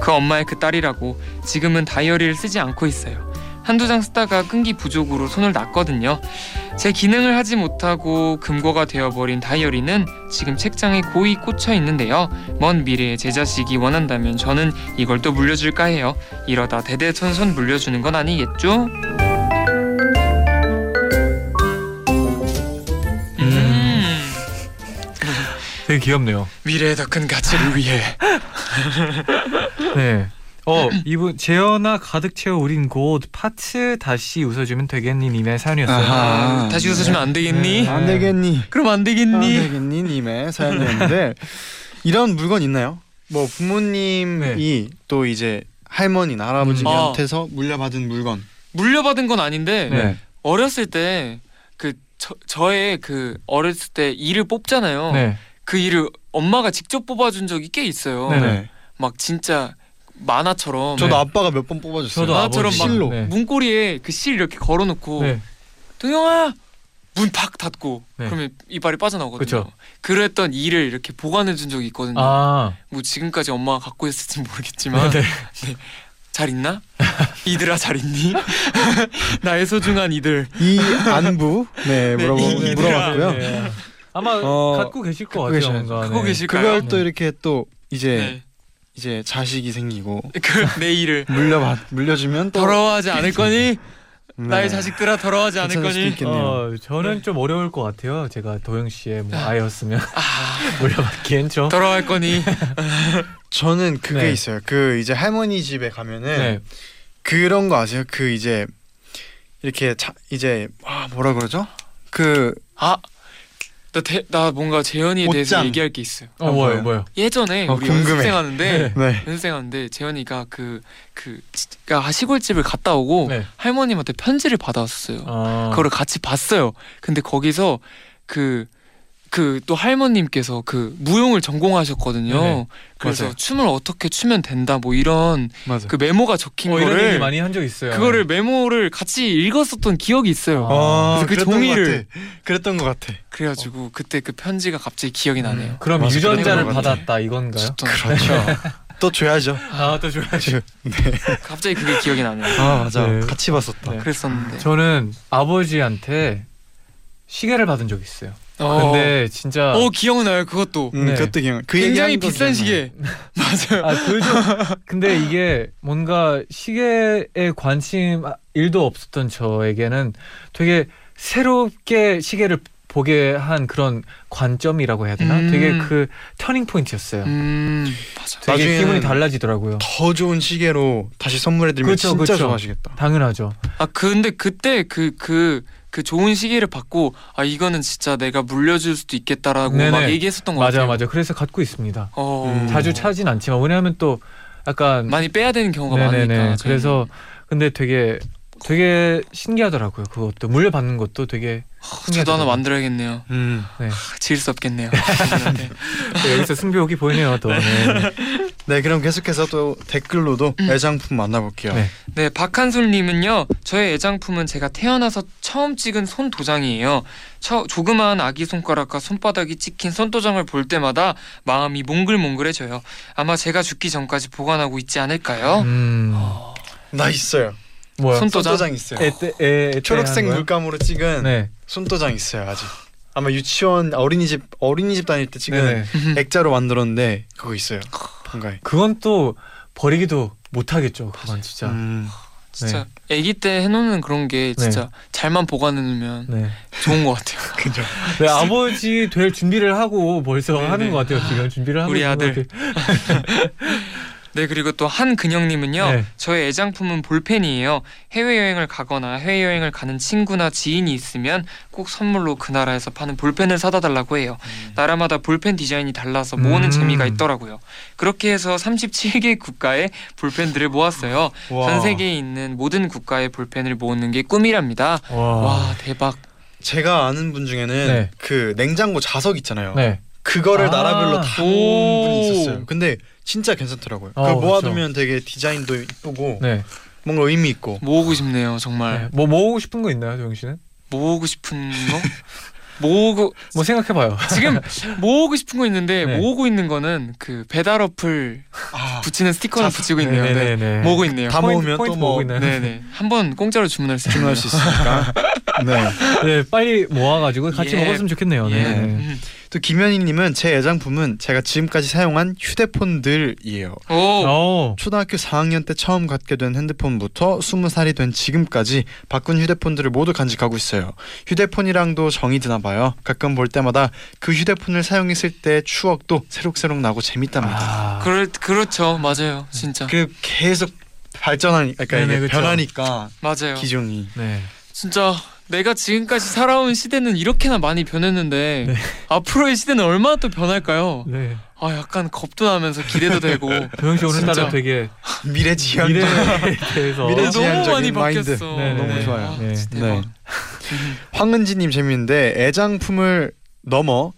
Speaker 5: 그 엄마의 그 딸이라고 지금은 다이어리를 쓰지 않고 있어요. 한두 장 쓰다가 끈기 부족으로 손을 놨거든요. 제 기능을 하지 못하고 금고가 되어버린 다이어리는 지금 책장에 고이 꽂혀 있는데요. 먼 미래에 제 자식이 원한다면 저는 이걸 또 물려줄까 해요. 이러다 대대손손 물려주는 건 아니겠죠? 음,
Speaker 3: 되게 귀엽네요.
Speaker 5: 미래의 더 큰 가치를 위해.
Speaker 3: 네. 어 이분 재현아 가득 채워 우린 곧 파츠 다시 웃어주면 되겠니 님의 사연이었어요.
Speaker 2: 아하.
Speaker 5: 다시 웃어주면 안 되겠니?
Speaker 3: 네.
Speaker 2: 안 되겠니?
Speaker 5: 그럼
Speaker 2: 안안
Speaker 5: 되겠니?
Speaker 2: 되겠니? 님의 사연이었는데 이런 물건 있나요? 뭐 부모님이 또 이제 할머니나 할아버지한테서 물려받은 물건.
Speaker 5: 물려받은 건 아닌데
Speaker 3: 네.
Speaker 5: 어렸을 때 그 저의 그 어렸을 때 이를 뽑잖아요.
Speaker 3: 네.
Speaker 5: 그 이를 엄마가 직접 뽑아준 적이 꽤 있어요.
Speaker 3: 네네.
Speaker 5: 막 진짜 만화처럼
Speaker 2: 저도
Speaker 5: 네.
Speaker 2: 아빠가 몇 번 뽑아줬어요.
Speaker 3: 저도
Speaker 5: 만화처럼
Speaker 3: 아버지
Speaker 5: 막
Speaker 2: 실로.
Speaker 3: 네.
Speaker 5: 문고리에 그 실 이렇게 걸어놓고
Speaker 3: 네.
Speaker 5: 동영아 문 팍 닫고
Speaker 3: 네.
Speaker 5: 그러면 이빨이 빠져나오거든요.
Speaker 3: 그쵸.
Speaker 5: 그랬던 이를 이렇게 보관해 준 적이 있거든요.
Speaker 3: 아.
Speaker 5: 뭐 지금까지 엄마가 갖고 있을지 모르겠지만
Speaker 3: 네.
Speaker 5: 잘 있나? 이들아 잘 있니? 나의 소중한 이들.
Speaker 2: 이 안부 네, 물어보,
Speaker 5: 이-
Speaker 2: 물어봤고요.
Speaker 3: 네. 아마
Speaker 2: 어,
Speaker 3: 갖고 계실 것
Speaker 2: 갖고
Speaker 3: 같아요.
Speaker 2: 계셔야죠.
Speaker 3: 뭔가.
Speaker 5: 갖고
Speaker 3: 네.
Speaker 5: 계실까요?
Speaker 2: 그걸 또
Speaker 3: 네.
Speaker 2: 이렇게 또 이제
Speaker 5: 네.
Speaker 2: 이제 자식이 생기고
Speaker 5: 그내 이를
Speaker 2: 물려받 물려주면 또
Speaker 5: 더러워하지 않을 거니?
Speaker 2: 네.
Speaker 5: 나의 자식들아 더러워하지 않을
Speaker 2: 괜찮을 수도
Speaker 5: 거니?
Speaker 2: 있겠네요.
Speaker 3: 어, 저는 좀 어려울 것 같아요. 제가 도영 씨의 뭐 아이였으면
Speaker 5: 아
Speaker 3: 물려받기엔 좀.
Speaker 5: 더러워할 거니?
Speaker 2: 저는 그게
Speaker 3: 네.
Speaker 2: 있어요. 그 이제 할머니 집에 가면은
Speaker 3: 네.
Speaker 2: 그런 거 아세요? 그 이제 이렇게 자, 이제 아 뭐라 그러죠? 그
Speaker 5: 아. 나, 대, 나 뭔가 재현이에 대해서
Speaker 2: 옷장.
Speaker 5: 얘기할 게 있어요.
Speaker 3: 어 뭐요 뭐요.
Speaker 5: 예전에
Speaker 2: 어,
Speaker 5: 우리
Speaker 2: 궁금해.
Speaker 5: 연습생하는데
Speaker 2: 네.
Speaker 5: 연습생하는데 재현이가 그그 그러니까 시골집을 갔다 오고
Speaker 3: 네.
Speaker 5: 할머님한테 편지를 받아왔어요.
Speaker 3: 어.
Speaker 5: 그거를 같이 봤어요. 근데 거기서 그 그 또 할머님께서 그 무용을 전공하셨거든요.
Speaker 3: 네네.
Speaker 5: 그래서
Speaker 2: 맞아요.
Speaker 5: 춤을 어떻게 추면 된다 뭐 이런
Speaker 2: 맞아.
Speaker 5: 그 메모가 적힌
Speaker 3: 어, 이런 얘기
Speaker 5: 거를
Speaker 3: 많이 한 적 있어요.
Speaker 5: 그거를 메모를 같이 읽었었던 기억이 있어요.
Speaker 3: 아.
Speaker 5: 그래서
Speaker 2: 그것
Speaker 5: 종이를-
Speaker 2: 같아. 그랬던 것 같아.
Speaker 5: 그래가지고 그때 그 편지가 갑자기 기억이 나네요.
Speaker 3: 음, 그럼
Speaker 2: 맞아,
Speaker 3: 유전자를. 받았다 이건가요?
Speaker 5: 또
Speaker 2: 그렇죠. 또 줘야죠.
Speaker 3: 아또 좋아하죠.
Speaker 5: 갑자기 그게 기억이 나네요.
Speaker 2: 아 맞아.
Speaker 3: 네.
Speaker 2: 같이 봤었다.
Speaker 3: 네.
Speaker 5: 그랬었는데.
Speaker 3: 저는 아버지한테 시계를 받은 적 있어요.
Speaker 5: 어.
Speaker 3: 근데 진짜
Speaker 5: 어 기억나요 그것도.
Speaker 2: 음,
Speaker 3: 네.
Speaker 2: 그것도 기억. 그
Speaker 5: 굉장히
Speaker 2: 거
Speaker 5: 비싼
Speaker 2: 기억나요.
Speaker 5: 시계. 맞아요.
Speaker 3: 아, 그죠. 근데 이게 뭔가 시계에 관심 아, 일도 없었던 저에게는 되게 새롭게 시계를 보게 한 그런 관점이라고 해야 되나?
Speaker 5: 음.
Speaker 3: 되게 그 터닝 포인트였어요.
Speaker 5: 음 맞아.
Speaker 3: 되게
Speaker 2: 나중에는-
Speaker 3: 기분이 달라지더라고요.
Speaker 2: 더 좋은 시계로 다시 선물해드리면
Speaker 3: 그쵸,
Speaker 2: 진짜
Speaker 3: 그쵸.
Speaker 2: 좋아하시겠다.
Speaker 3: 당연하죠.
Speaker 5: 아 근데 그때 그 그 그 좋은 시계를 받고 아 이거는 진짜 내가 물려줄 수도 있겠다라고
Speaker 3: 네네.
Speaker 5: 막 얘기했었던 것
Speaker 3: 맞아,
Speaker 5: 같아요.
Speaker 3: 맞아. 그래서 갖고 있습니다.
Speaker 5: 어
Speaker 2: 음.
Speaker 3: 자주 차진 않지만 왜냐하면 또 약간
Speaker 5: 많이 빼야 되는 경우가
Speaker 3: 네네네.
Speaker 5: 많으니까. 저희는.
Speaker 3: 그래서 근데 되게 되게 신기하더라고요. 그것도 물려받는 것도 되게
Speaker 5: 아, 저도 하나. 만들어야겠네요.
Speaker 2: 음.
Speaker 5: 지을 수 없겠네요. 네.
Speaker 3: 네, 여기서 승부욕이 보이네요. 또. 네.
Speaker 2: 네, 그럼 계속해서 또 댓글로도
Speaker 5: 음.
Speaker 2: 애장품 만나볼게요.
Speaker 3: 네.
Speaker 5: 네, 박한솔님은요. 저의 애장품은 제가 태어나서 처음 찍은 손 도장이에요. 처, 조그마한 아기 손가락과 손바닥이 찍힌 손 도장을 볼 때마다 마음이 몽글몽글해져요. 아마 제가 죽기 전까지 보관하고 있지 않을까요?
Speaker 3: 음.
Speaker 2: 나 있어요.
Speaker 3: 뭐야?
Speaker 5: 손도장?
Speaker 2: 손도장 있어요.
Speaker 3: 애, 애
Speaker 2: 초록색? 물감으로 찍은
Speaker 3: 네.
Speaker 2: 손도장 있어요 아직. 아마 유치원 어린이집 어린이집 다닐 때 찍은
Speaker 3: 네네.
Speaker 2: 액자로 만들었는데 그거 있어요. 뭔가에.
Speaker 3: 그건 또 버리기도 못 하겠죠. 그건 진짜.
Speaker 2: 음.
Speaker 5: 진짜 아기 때 해놓는 그런 게 진짜 잘만 보관해놓으면
Speaker 3: 네.
Speaker 5: 좋은 것 같아요.
Speaker 2: 그죠.
Speaker 3: 네, 아버지 될 준비를 하고 벌써
Speaker 5: 네네.
Speaker 3: 하는 것 같아요. 지금 준비를 하고
Speaker 5: 우리 아들. 네 그리고 또 한근영님은요
Speaker 3: 네.
Speaker 5: 저의 애장품은 볼펜이에요 해외 여행을 가거나 해외 여행을 가는 친구나 지인이 있으면 꼭 선물로 그 나라에서 파는 볼펜을 사다 달라고 해요 나라마다 볼펜 디자인이 달라서 모으는
Speaker 3: 음.
Speaker 5: 재미가 있더라고요 그렇게 해서 37개 국가의 볼펜들을 모았어요
Speaker 2: 와.
Speaker 5: 전 세계에 있는 모든 국가의 볼펜을 모으는 게 꿈이랍니다
Speaker 3: 와.
Speaker 5: 와 대박
Speaker 2: 제가 아는 분 중에는
Speaker 3: 네.
Speaker 2: 그 냉장고 자석 있잖아요.
Speaker 3: 네.
Speaker 2: 그거를
Speaker 3: 아.
Speaker 2: 나라별로 다 모은
Speaker 5: 오.
Speaker 2: 분이 있었어요. 근데 진짜 괜찮더라고요.
Speaker 3: 어,
Speaker 2: 그거 모아두면 되게 디자인도 이쁘고
Speaker 3: 네.
Speaker 2: 뭔가 의미 있고.
Speaker 5: 모으고 싶네요 정말
Speaker 3: 네. 뭐 모으고 싶은 거 있나요, 조영 씨는?
Speaker 5: 모으고 싶은 거 모으고
Speaker 3: 뭐 생각해봐요.
Speaker 5: 지금 모으고 싶은 거 있는데
Speaker 3: 네.
Speaker 5: 모으고 있는 거는 그 배달 어플
Speaker 2: 아,
Speaker 5: 붙이는 스티커를
Speaker 2: 자,
Speaker 5: 붙이고 있네요. 네.
Speaker 3: 네네 네.
Speaker 5: 모으고 있네요.
Speaker 2: 다
Speaker 3: 포인트,
Speaker 2: 모으면
Speaker 3: 포인트
Speaker 2: 또뭐
Speaker 3: 모으고 있나요?
Speaker 5: 네네. 한번 공짜로 주문할 수
Speaker 2: 주문할 수 있으니까. 네.
Speaker 3: 네, 빨리 모아가지고 같이
Speaker 5: 예.
Speaker 3: 먹었으면 좋겠네요.
Speaker 5: 예.
Speaker 3: 네.
Speaker 5: 음.
Speaker 2: 또 김현희님은 제 애장품은 제가 지금까지 사용한 휴대폰들이에요.
Speaker 5: 오.
Speaker 3: 오.
Speaker 2: 초등학교 4학년 때 처음 갖게 된 핸드폰부터 20살이 된 지금까지 바꾼 휴대폰들을 모두 간직하고 있어요. 휴대폰이랑도 정이 드나 봐요. 가끔 볼 때마다 그 휴대폰을 사용했을 때 추억도 새록새록 나고 재밌답니다.
Speaker 3: 아.
Speaker 5: 그럴 그렇죠. 맞아요. 진짜.
Speaker 2: 그 계속 발전하니까 그러니까. 변하니까
Speaker 5: 맞아요.
Speaker 2: 기종이
Speaker 3: 네.
Speaker 5: 진짜 내가 지금까지 살아온 시대는 이렇게나 많이 변했는데
Speaker 3: 네.
Speaker 5: 앞으로의 시대는 얼마나 또 변할까요?
Speaker 3: 네.
Speaker 5: 아 약간 겁도 나면서 기대도 되고
Speaker 3: 조영 씨 오늘따라
Speaker 5: 진짜.
Speaker 3: 되게
Speaker 2: 미래지향
Speaker 3: 미래에 대해서
Speaker 2: 미래
Speaker 5: 너무
Speaker 2: 지향적인
Speaker 5: 많이
Speaker 2: 마인드.
Speaker 5: 바뀌었어.
Speaker 3: 네, 네,
Speaker 2: 너무 좋아요.
Speaker 5: 아,
Speaker 3: 네.
Speaker 2: 네. 황은지님 재밌는데 애장품을 넘어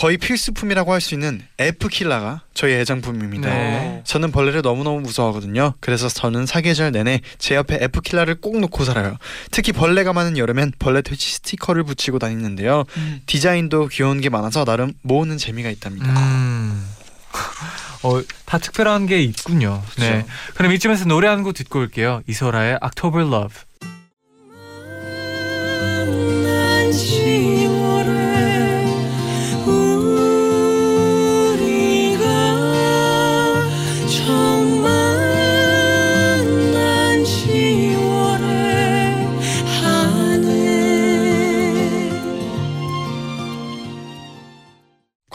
Speaker 2: 거의 필수품이라고 할 수 있는 F킬라가 저희 애장품입니다.
Speaker 3: 네.
Speaker 2: 저는 벌레를 너무너무 무서워하거든요. 그래서 저는 사계절 내내 제 옆에 F킬라를 꼭 놓고 살아요. 특히 벌레가 많은 여름엔 벌레 퇴치 스티커를 붙이고 다니는데요.
Speaker 5: 음.
Speaker 2: 디자인도 귀여운 게 많아서 나름 모으는 재미가 있답니다.
Speaker 3: 음. 어, 다 특별한 게 있군요. 네. 그럼 이쯤에서 노래 한 곡 듣고 올게요. 이소라의 October Love.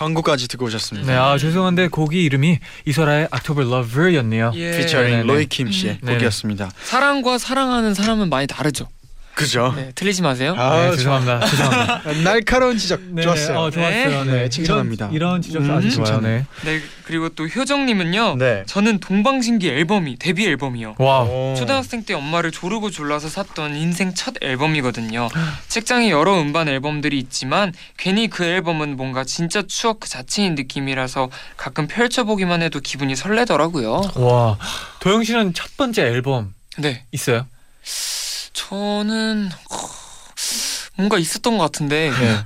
Speaker 2: 광고까지 듣고 오셨습니다.
Speaker 3: 네, 아 죄송한데 곡이 이름이 이소라의 October Love였네요.
Speaker 5: 예.
Speaker 2: 피처링
Speaker 3: 네 네.
Speaker 2: 로이 킴 씨의
Speaker 5: 음.
Speaker 2: 곡이었습니다.
Speaker 5: 사랑과 사랑하는 사람은 많이 다르죠.
Speaker 2: 그죠?
Speaker 5: 네, 틀리지 마세요.
Speaker 2: 아,
Speaker 3: 네, 죄송합니다. 죄송합니다.
Speaker 2: 날카로운 지적
Speaker 3: 네,
Speaker 2: 좋았어요.
Speaker 3: 어, 좋았어요. 네,
Speaker 2: 네, 칭찬합니다.
Speaker 3: 이런, 이런 지적
Speaker 5: 음,
Speaker 3: 아주 좋아요. 네.
Speaker 5: 네, 그리고 또 효정님은요.
Speaker 2: 네.
Speaker 5: 저는 동방신기 앨범이 데뷔 앨범이요.
Speaker 2: 오.
Speaker 5: 초등학생 때 엄마를 조르고 졸라서 샀던 인생 첫 앨범이거든요. 책장에 여러 음반 앨범들이 있지만 괜히 그 앨범은 뭔가 진짜 추억 그 자체인 느낌이라서 가끔 펼쳐보기만 해도 기분이 설레더라고요.
Speaker 3: 와. 도영 씨는 첫 번째 앨범
Speaker 5: 네,
Speaker 3: 있어요?
Speaker 5: 저는 어, 뭔가 있었던 것 같은데
Speaker 3: 네.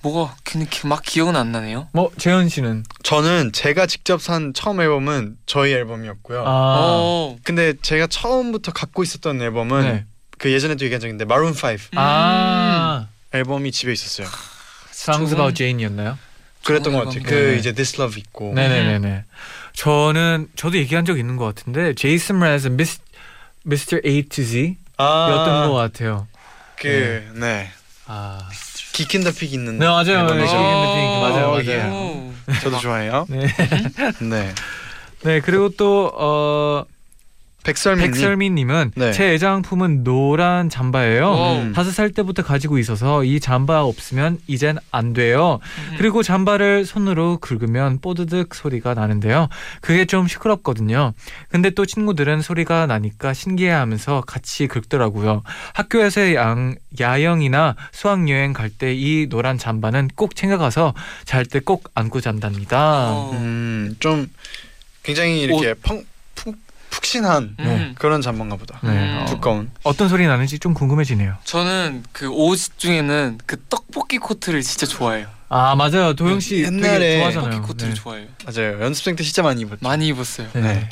Speaker 5: 뭐가 근데 기- 막 기억은 안 나네요.
Speaker 3: 뭐 재현 씨는
Speaker 2: 저는 제가 직접 산 처음 앨범은 저희 앨범이었고요.
Speaker 3: 아.
Speaker 5: 어,
Speaker 2: 근데 제가 처음부터 갖고 있었던 앨범은
Speaker 3: 네.
Speaker 2: 그 예전에도 얘기한 적인데 마룬 5
Speaker 5: 음.
Speaker 3: 아.
Speaker 2: 앨범이 집에 있었어요.
Speaker 3: Songs
Speaker 5: 좋은-
Speaker 3: About Jane이었나요?
Speaker 2: 그랬던 것 같아요. 그
Speaker 3: 네.
Speaker 2: 이제 This Love 있고.
Speaker 3: 네네네네. 저는 저도 얘기한 적 있는 것 같은데 제이슨 브라즈 미스 Mr. A to Z였던
Speaker 2: 아,
Speaker 3: 것 같아요.
Speaker 2: 그 네.
Speaker 3: 아,
Speaker 2: 기킨더 픽 있는.
Speaker 3: 네 맞아요. 네. 맞아요. 맞아요.
Speaker 2: 어,
Speaker 3: 맞아요.
Speaker 2: 예.
Speaker 5: 오.
Speaker 2: 저도 좋아해요.
Speaker 3: 네.
Speaker 2: 네.
Speaker 3: 네 그리고 또 어,
Speaker 2: 백설민.
Speaker 3: 백설미님은
Speaker 2: 네.
Speaker 3: 제 애장품은 노란 잠바예요.
Speaker 5: 오.
Speaker 2: 음.
Speaker 3: 다섯 살 때부터 가지고 있어서 이 잠바 없으면 이젠 안 돼요.
Speaker 5: 음.
Speaker 3: 그리고 잠바를 손으로 긁으면 뽀드득 소리가 나는데요. 그게 좀 시끄럽거든요. 근데 또 친구들은 소리가 나니까 신기해하면서 같이 긁더라고요. 학교에서 양, 야영이나 수학 여행 갈 때 이 노란 잠바는 꼭 챙겨가서 잘 때 꼭 안고 잔답니다.
Speaker 5: 어.
Speaker 2: 음, 좀 굉장히 이렇게 펑, 푹, 푹신한
Speaker 5: 음.
Speaker 2: 그런 잠바인가 보다.
Speaker 3: 네.
Speaker 5: 음.
Speaker 3: 어,
Speaker 2: 두꺼운.
Speaker 3: 어떤 소리 나는지 좀 궁금해지네요.
Speaker 5: 저는 그 옷 중에는 그 떡볶이 코트를 진짜 좋아해요.
Speaker 3: 아 맞아요. 도영 씨
Speaker 2: 옛날에
Speaker 3: 되게
Speaker 5: 떡볶이
Speaker 3: 좋아하잖아요.
Speaker 5: 코트를
Speaker 3: 네.
Speaker 5: 좋아해요.
Speaker 2: 맞아요. 연습생 때 진짜 많이 입었죠.
Speaker 5: 많이 입었어요.
Speaker 3: 네.
Speaker 2: 네.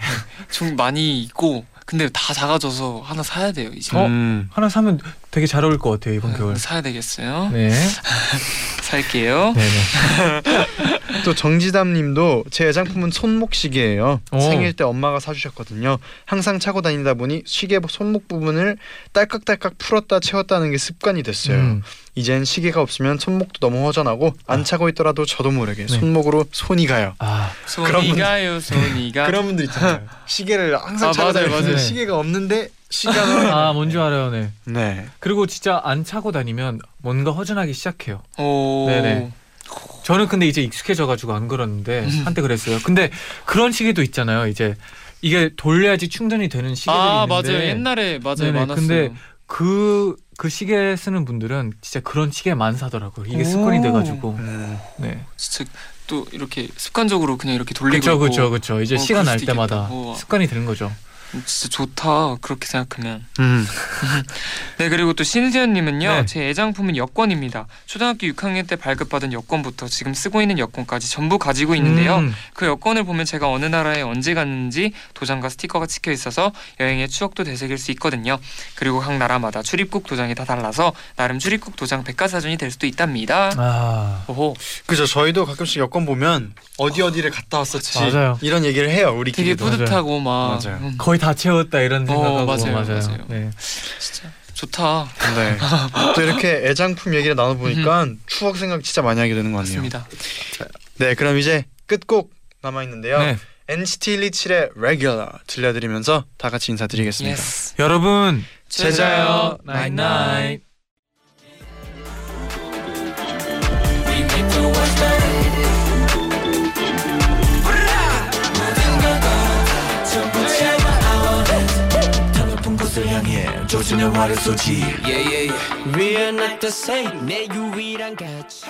Speaker 5: 좀 많이 입고 근데 다 작아져서 하나 사야 돼요 이제.
Speaker 3: 어?
Speaker 2: 음.
Speaker 3: 하나 사면 되게 잘 어울릴 것 같아요 이번 겨울.
Speaker 5: 사야 되겠어요.
Speaker 3: 네.
Speaker 5: 살게요.
Speaker 3: 네네.
Speaker 2: 또 정지담님도 제 애장품은 손목 시계예요.
Speaker 3: 오.
Speaker 2: 생일 때 엄마가 사주셨거든요. 항상 차고 다니다 보니 시계 손목 부분을 딸깍딸깍 풀었다 채웠다는 게 습관이 됐어요.
Speaker 3: 음.
Speaker 2: 이젠 시계가 없으면 손목도 너무 허전하고 안
Speaker 3: 아.
Speaker 2: 차고 있더라도 저도 모르게
Speaker 3: 네.
Speaker 2: 손목으로 손이 가요.
Speaker 3: 아
Speaker 2: 그런
Speaker 5: 손이
Speaker 2: 분들-
Speaker 5: 가요 손이 가.
Speaker 2: 그런 분들 있잖아요. 시계를 항상
Speaker 5: 아,
Speaker 2: 차고
Speaker 5: 맞아요.
Speaker 2: 시계가 없는데 시간을
Speaker 3: 아, 뭔지 알아요, 네.
Speaker 2: 네.
Speaker 3: 그리고 진짜 안 차고 다니면 뭔가 허전하기 시작해요.
Speaker 5: 오.
Speaker 3: 네네. 저는 근데 이제 익숙해져가지고 안 그러는데 한때 그랬어요. 근데 그런 시계도 있잖아요. 이제 이게 돌려야지 충전이 되는 시계들이
Speaker 5: 아
Speaker 3: 있는데
Speaker 5: 맞아요. 옛날에 맞아요
Speaker 3: 네네,
Speaker 5: 많았어요.
Speaker 3: 근데 그, 그 시계 쓰는 분들은 진짜 그런 시계만 사더라고요. 이게
Speaker 5: 오.
Speaker 3: 습관이 돼가지고.
Speaker 2: 음.
Speaker 3: 네.
Speaker 5: 진짜 또 이렇게 습관적으로 그냥 이렇게 돌리고
Speaker 3: 그쵸, 그쵸, 그쵸. 이제
Speaker 5: 어,
Speaker 3: 시간 날 때마다
Speaker 5: 있겠다. 우와.
Speaker 3: 습관이 되는 거죠.
Speaker 5: 진짜 좋다 그렇게 생각하면.
Speaker 2: 음.
Speaker 5: 네 그리고 또 신세연님은요
Speaker 3: 네.
Speaker 5: 제 애장품은 여권입니다. 초등학교 6학년 때 발급받은 여권부터 지금 쓰고 있는 여권까지 전부 가지고 있는데요.
Speaker 3: 음.
Speaker 5: 그 여권을 보면 제가 어느 나라에 언제 갔는지 도장과 스티커가 찍혀 있어서 여행의 추억도 되새길 수 있거든요. 그리고 각 나라마다 출입국 도장이 다 달라서 나름 출입국 도장 백과사전이 될 수도 있답니다.
Speaker 3: 아.
Speaker 5: 오호
Speaker 2: 그죠. 저희도 가끔씩 여권 보면 어디 어디를 갔다 왔었지.
Speaker 3: 맞아요.
Speaker 2: 이런 얘기를 해요.
Speaker 5: 되게
Speaker 2: 우리끼리도.
Speaker 5: 뿌듯하고 막
Speaker 2: 맞아요.
Speaker 5: 음,
Speaker 3: 거의 다 채웠다 이런 생각하고
Speaker 5: 어, 맞아요,
Speaker 3: 맞아요.
Speaker 5: 맞아요.
Speaker 3: 네.
Speaker 5: 진짜 좋다.
Speaker 2: 네. 또 이렇게 애장품 얘기를 나눠 보니까 추억 생각 진짜 많이 하게 되는 것 같네요.
Speaker 5: 맞습니다.
Speaker 2: 네, 그럼 이제 끝곡 남아 있는데요.
Speaker 3: 네.
Speaker 2: NCT 127의 Regular 들려드리면서 다 같이 인사드리겠습니다.
Speaker 5: Yes.
Speaker 3: 여러분
Speaker 2: 제자요,
Speaker 3: 나잇 나잇.
Speaker 7: 조준의 활을 쏘지
Speaker 8: Yeah, yeah, yeah. We are not the same. 내 유일한 가치.